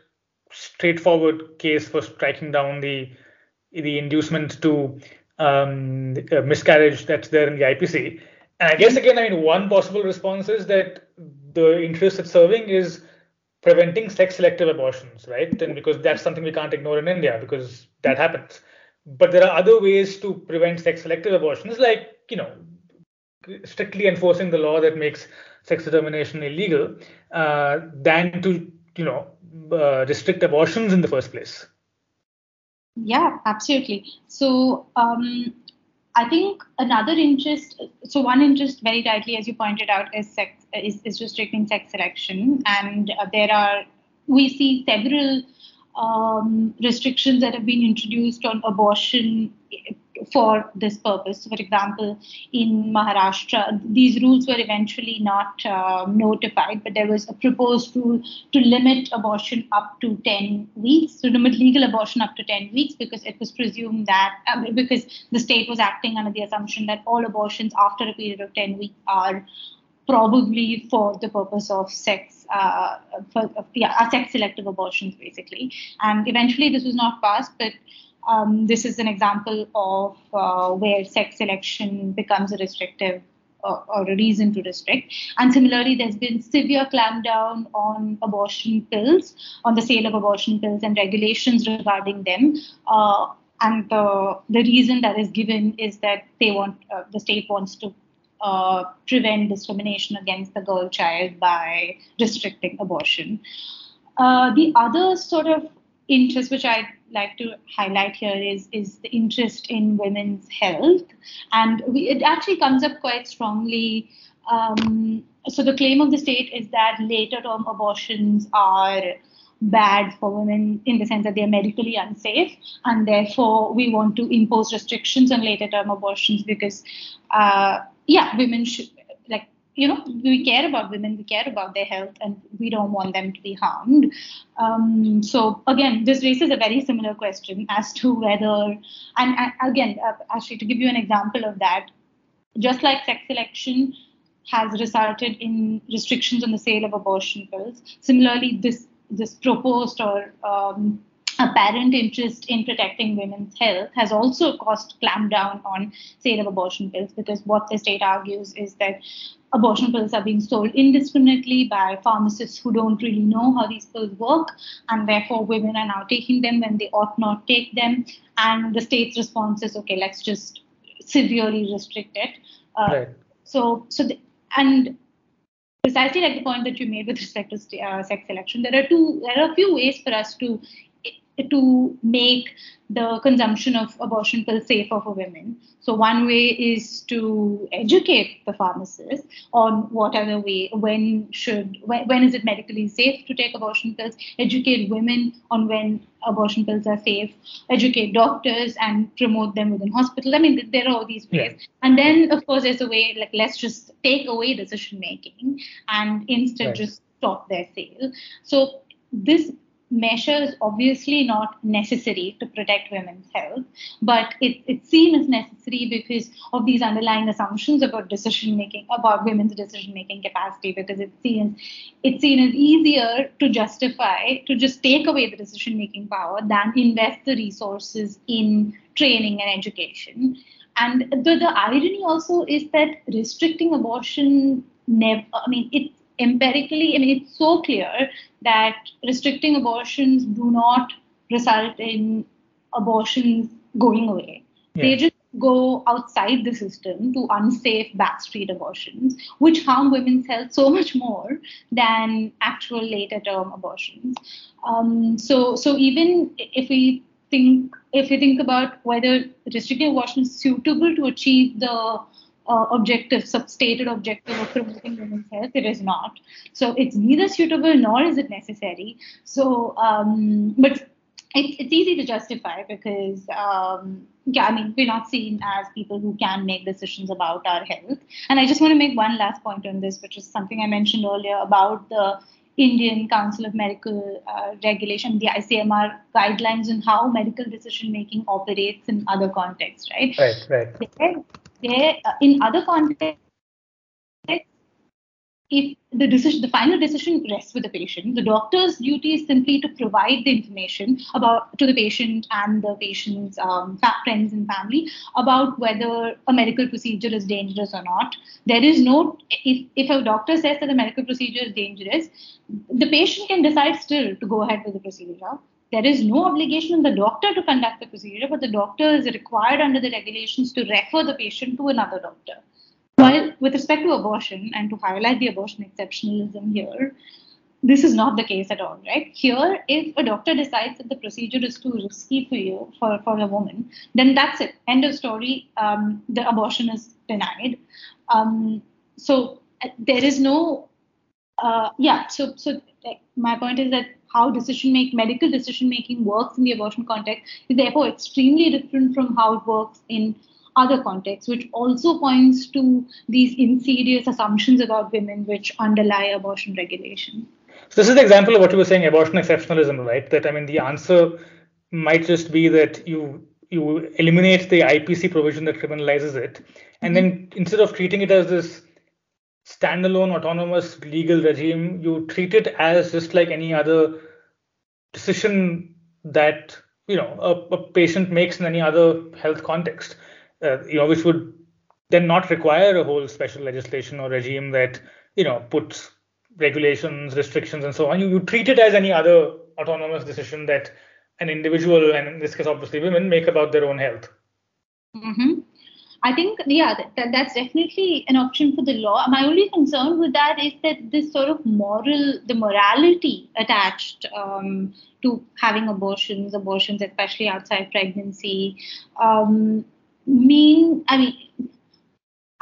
straightforward case for striking down the the inducement to um, miscarriage that's there in the IPC? And I guess again, I mean, one possible response is that the interest it's serving is preventing sex selective abortions, right? And because that's something we can't ignore in India because that happens. But there are other ways to prevent sex selective abortions, like, you know, strictly enforcing the law that makes sex determination illegal, uh, than to, you know, uh, restrict abortions in the first place. Yeah, absolutely. So, um, I think another interest, so one interest very tightly, as you pointed out, is sex, is, is restricting sex selection. And uh, there are, we see several um, restrictions that have been introduced on abortion for this purpose. For example, in Maharashtra, these rules were eventually not uh, notified, but there was a proposed rule to limit abortion up to 10 weeks, to limit legal abortion up to 10 weeks, because it was presumed that, uh, because the state was acting under the assumption that all abortions after a period of 10 weeks are probably for the purpose of sex, uh, for, yeah, sex selective abortions, basically. And eventually, this was not passed, but um, this is an example of uh, where sex selection becomes a restrictive or, or, a reason to restrict. And similarly, there's been severe clampdown on abortion pills, on the sale of abortion pills, and regulations regarding them. Uh, and the the reason that is given is that they want uh, the state wants to uh, prevent discrimination against the girl child by restricting abortion. Uh, the other sort of interest which I'd like to highlight here is is the interest in women's health, and we, it actually comes up quite strongly. Um, so the claim of the state is that later term abortions are bad for women in the sense that they're medically unsafe, and therefore we want to impose restrictions on later term abortions because uh, yeah, women should like you know we care about women, we care about their health, and we don't want them to be harmed. Um, so again, this raises a very similar question as to whether, and, and again, uh, actually to give you an example of that, just like sex selection, has resulted in restrictions on the sale of abortion pills. Similarly, this this proposed or um, apparent interest in protecting women's health has also caused clampdown on sale of abortion pills because what the state argues is that abortion pills are being sold indiscriminately by pharmacists who don't really know how these pills work and therefore women are now taking them when they ought not take them and the state's response is okay let's just severely restrict it uh, right. so so the, and precisely like the point that you made with respect to uh, sex selection there are two there are a few ways for us to to make the consumption of abortion pills safer for women. So one way is to educate the pharmacist on what other way, when should, when, when is it medically safe to take abortion pills, educate women on when abortion pills are safe, educate doctors and promote them within hospitals. I mean, there are all these ways. Yeah. And then, of course, there's a way like let's just take away decision making and instead right. just stop their sale. So this measure is obviously not necessary to protect women's health, but it, it's seen as necessary because of these underlying assumptions about decision making, about women's decision making capacity, because it seems it's seen as easier to justify to just take away the decision making power than invest the resources in training and education. And the, the irony also is that restricting abortion never, I mean, it empirically, I mean, it's so clear that restricting abortions do not result in abortions going away. Yeah. They just go outside the system to unsafe backstreet abortions, which harm women's health so much more than actual later term abortions. Um, so, so even if we think if we think about whether restricting abortion is suitable to achieve the uh, objective, substated objective of promoting women's health. It is not. So it's neither suitable nor is it necessary. So, um, but it's, it's easy to justify because, um, yeah, I mean, we're not seen as people who can make decisions about our health. And I just want to make one last point on this, which is something I mentioned earlier about the Indian Council of Medical uh, Regulation, the ICMR guidelines on how medical decision making operates in other contexts, right? Right, right there uh, in other contexts if the decision the final decision rests with the patient the doctor's duty is simply to provide the information about to the patient and the patient's um, friends and family about whether a medical procedure is dangerous or not. There is no if, if a doctor says that the medical procedure is dangerous the patient can decide still to go ahead with the procedure there is no obligation on the doctor to conduct the procedure, but the doctor is required under the regulations to refer the patient to another doctor. While with respect to abortion and to highlight the abortion exceptionalism here, this is not the case at all, right? Here, if a doctor decides that the procedure is too risky for you, for, for a woman, then that's it. End of story. Um, the abortion is denied. Um, so uh, there is no, uh, yeah. So so my point is that how decision make medical decision making works in the abortion context is therefore extremely different from how it works in other contexts, which also points to these insidious assumptions about women which underlie abortion regulation. So this is the example of what you were saying, abortion exceptionalism, right? That I mean, the answer might just be that you you eliminate the IPC provision that criminalizes it, and then instead of treating it as this standalone autonomous legal regime, you treat it as just like any other decision that you know a, a patient makes in any other health context. Uh, you know, which would then not require a whole special legislation or regime that you know puts regulations, restrictions, and so on. You, you treat it as any other autonomous decision that an individual, and in this case, obviously women, make about their own health. Mm-hmm. I think, yeah, that, that's definitely an option for the law. My only concern with that is that this sort of moral, the morality attached um, to having abortions, abortions, especially outside pregnancy, um, mean, I mean,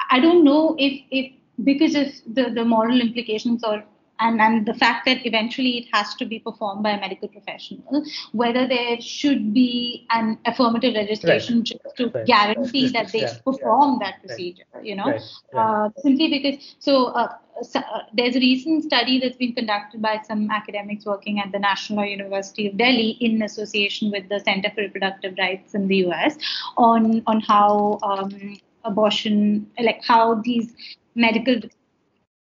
I don't know if, if because of the, the moral implications or and, and the fact that eventually it has to be performed by a medical professional, whether there should be an affirmative legislation right. just to right. guarantee right. that they yeah. perform yeah. that procedure, you know, uh, simply because, so, uh, so uh, there's a recent study that's been conducted by some academics working at the National University of Delhi in association with the Center for Reproductive Rights in the US on, on how um, abortion, like how these medical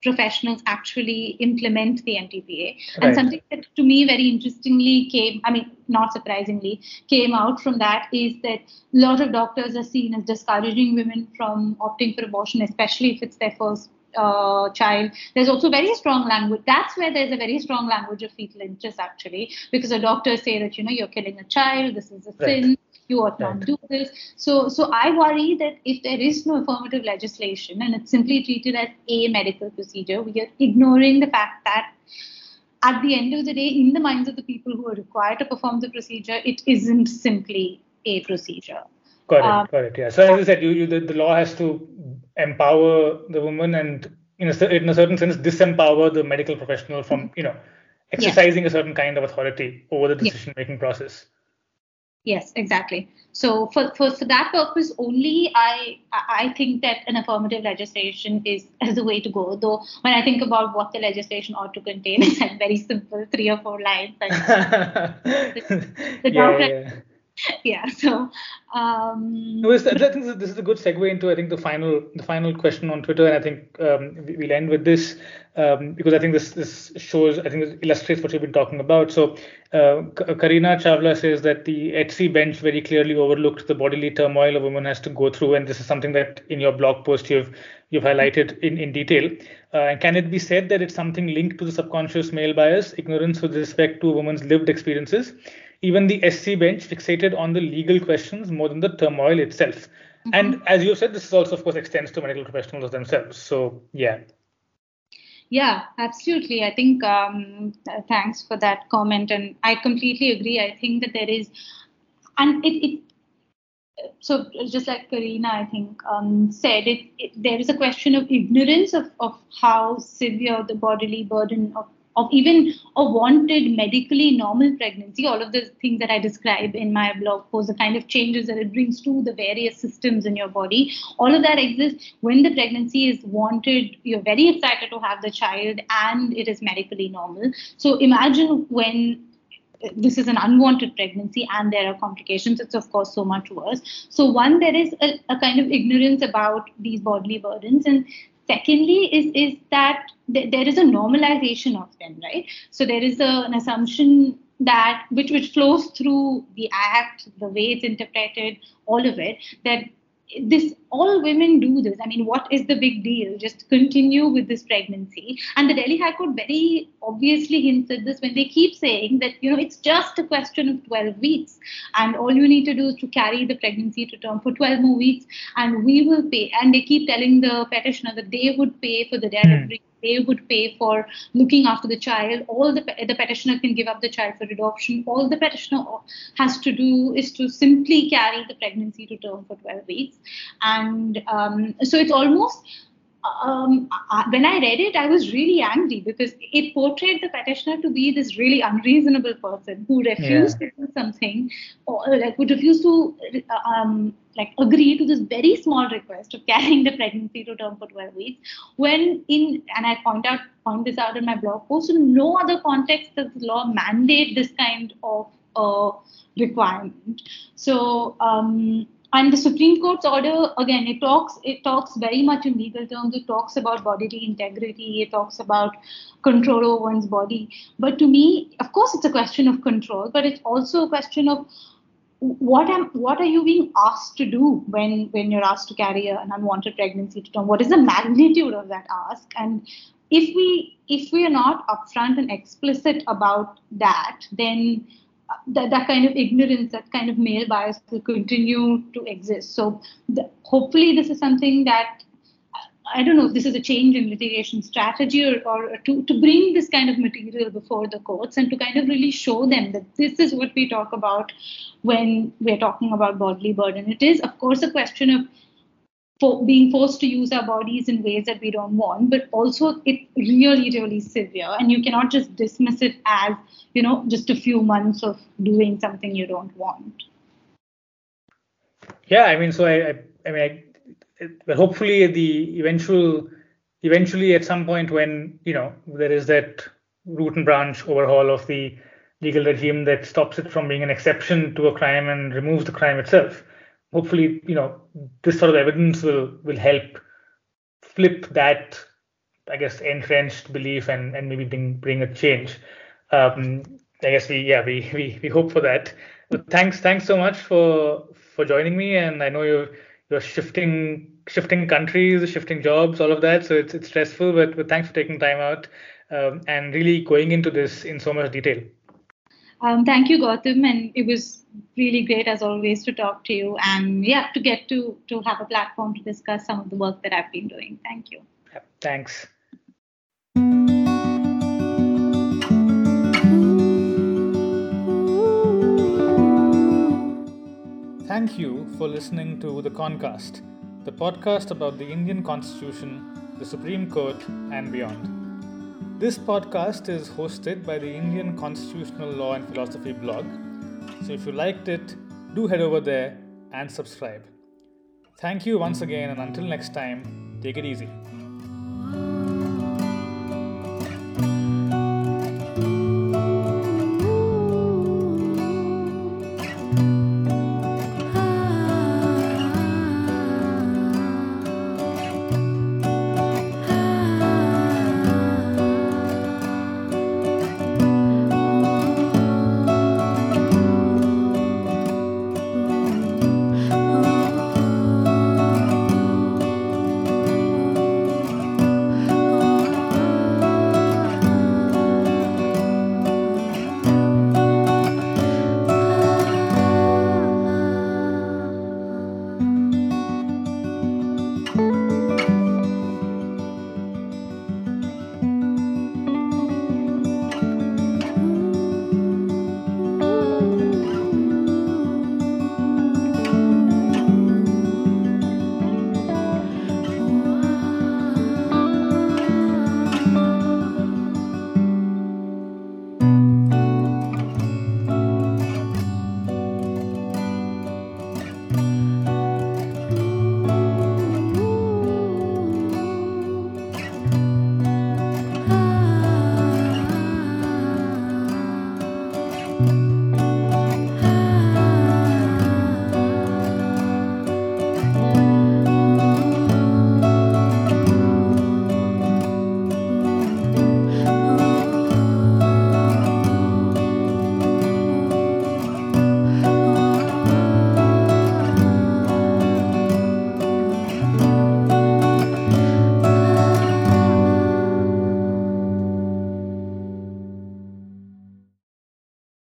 professionals actually implement the MTPA. Right. And something that to me very interestingly came, I mean, not surprisingly, came out from that is that a lot of doctors are seen as discouraging women from opting for abortion, especially if it's their first uh, child. There's also very strong language. That's where there's a very strong language of fetal interest, actually, because the doctors say that you know you're killing a child. This is a right. sin. You ought not right. do this. So, so I worry that if there is no affirmative legislation and it's simply treated as a medical procedure, we are ignoring the fact that at the end of the day, in the minds of the people who are required to perform the procedure, it isn't simply a procedure. Got it. Um, got it. Yeah. So as I said, you, you the, the law has to empower the woman and in a, in a certain sense disempower the medical professional from you know exercising yeah. a certain kind of authority over the decision making yeah. process yes exactly so for, for for that purpose only i i think that an affirmative legislation is is the way to go though when i think about what the legislation ought to contain it's like very simple three or four lines the, the yeah, yeah. yeah so um, I think this is a good segue into I think the final the final question on Twitter, and I think um, we'll end with this um, because I think this this shows I think this illustrates what you've been talking about. So uh, Karina Chavla says that the HC bench very clearly overlooked the bodily turmoil a woman has to go through, and this is something that in your blog post you've you've highlighted in in detail. Uh, and can it be said that it's something linked to the subconscious male bias, ignorance with respect to a woman's lived experiences? Even the SC bench fixated on the legal questions more than the turmoil itself. Mm-hmm. And as you said, this also, of course, extends to medical professionals themselves. So, yeah. Yeah, absolutely. I think um, thanks for that comment, and I completely agree. I think that there is, and it, it so just like Karina, I think um, said, it, it, there is a question of ignorance of, of how severe the bodily burden of of even a wanted medically normal pregnancy, all of the things that I describe in my blog post, the kind of changes that it brings to the various systems in your body, all of that exists when the pregnancy is wanted. You're very excited to have the child and it is medically normal. So imagine when uh, this is an unwanted pregnancy and there are complications, it's of course so much worse. So, one, there is a, a kind of ignorance about these bodily burdens. And secondly is is that th- there is a normalization of them right? So there is a, an assumption that which which flows through the act the way it's interpreted all of it that this all women do this. I mean what is the big deal? Just continue with this pregnancy. And the delhi high court very obviously hints at this when they keep saying that you know it's just a question of 12 weeks. And all you need to do is to carry the pregnancy to term for 12 more weeks. And we will pay and they keep telling the petitioner that they would pay for the delivery mm they would pay for looking after the child. All the the petitioner can give up the child for adoption. All the petitioner has to do is to simply carry the pregnancy to term for 12 weeks, and um, so it's almost um, I, when I read it, I was really angry because it portrayed the petitioner to be this really unreasonable person who refused yeah. to do something, or like would refuse to um, like agree to this very small request of carrying the pregnancy to term for 12 weeks. When in and I point out point this out in my blog post, in no other context does the law mandate this kind of uh, requirement. So. Um, and the Supreme Court's order, again, it talks it talks very much in legal terms. It talks about bodily integrity. It talks about control over one's body. But to me, of course, it's a question of control, but it's also a question of what am what are you being asked to do when when you're asked to carry an unwanted pregnancy to term? What is the magnitude of that ask? And if we if we are not upfront and explicit about that, then that, that kind of ignorance, that kind of male bias will continue to exist. So the, hopefully this is something that I don't know if this is a change in litigation strategy or, or to, to bring this kind of material before the courts and to kind of really show them that this is what we talk about when we're talking about bodily burden. It is, of course, a question of for being forced to use our bodies in ways that we don't want, but also it's really, really severe. And you cannot just dismiss it as, you know, just a few months of doing something you don't want. Yeah, I mean, so I, I, I mean, I, hopefully the eventual, eventually at some point when you know there is that root and branch overhaul of the legal regime that stops it from being an exception to a crime and removes the crime itself hopefully, you know, this sort of evidence will will help flip that I guess, entrenched belief and, and maybe bring, bring a change. Um, I guess we, yeah, we, we, we hope for that. But thanks, thanks so much for for joining me. And I know you're you're shifting shifting countries, shifting jobs, all of that. So it's it's stressful, but, but thanks for taking time out um, and really going into this in so much detail. Um, thank you, Gautam, and it was really great as always to talk to you, and yeah, to get to to have a platform to discuss some of the work that I've been doing. Thank you. Thanks. Thank you for listening to The Concast, the podcast about the Indian Constitution, the Supreme Court, and beyond. This podcast is hosted by the Indian Constitutional Law and Philosophy blog. So if you liked it, do head over there and subscribe. Thank you once again, and until next time, take it easy.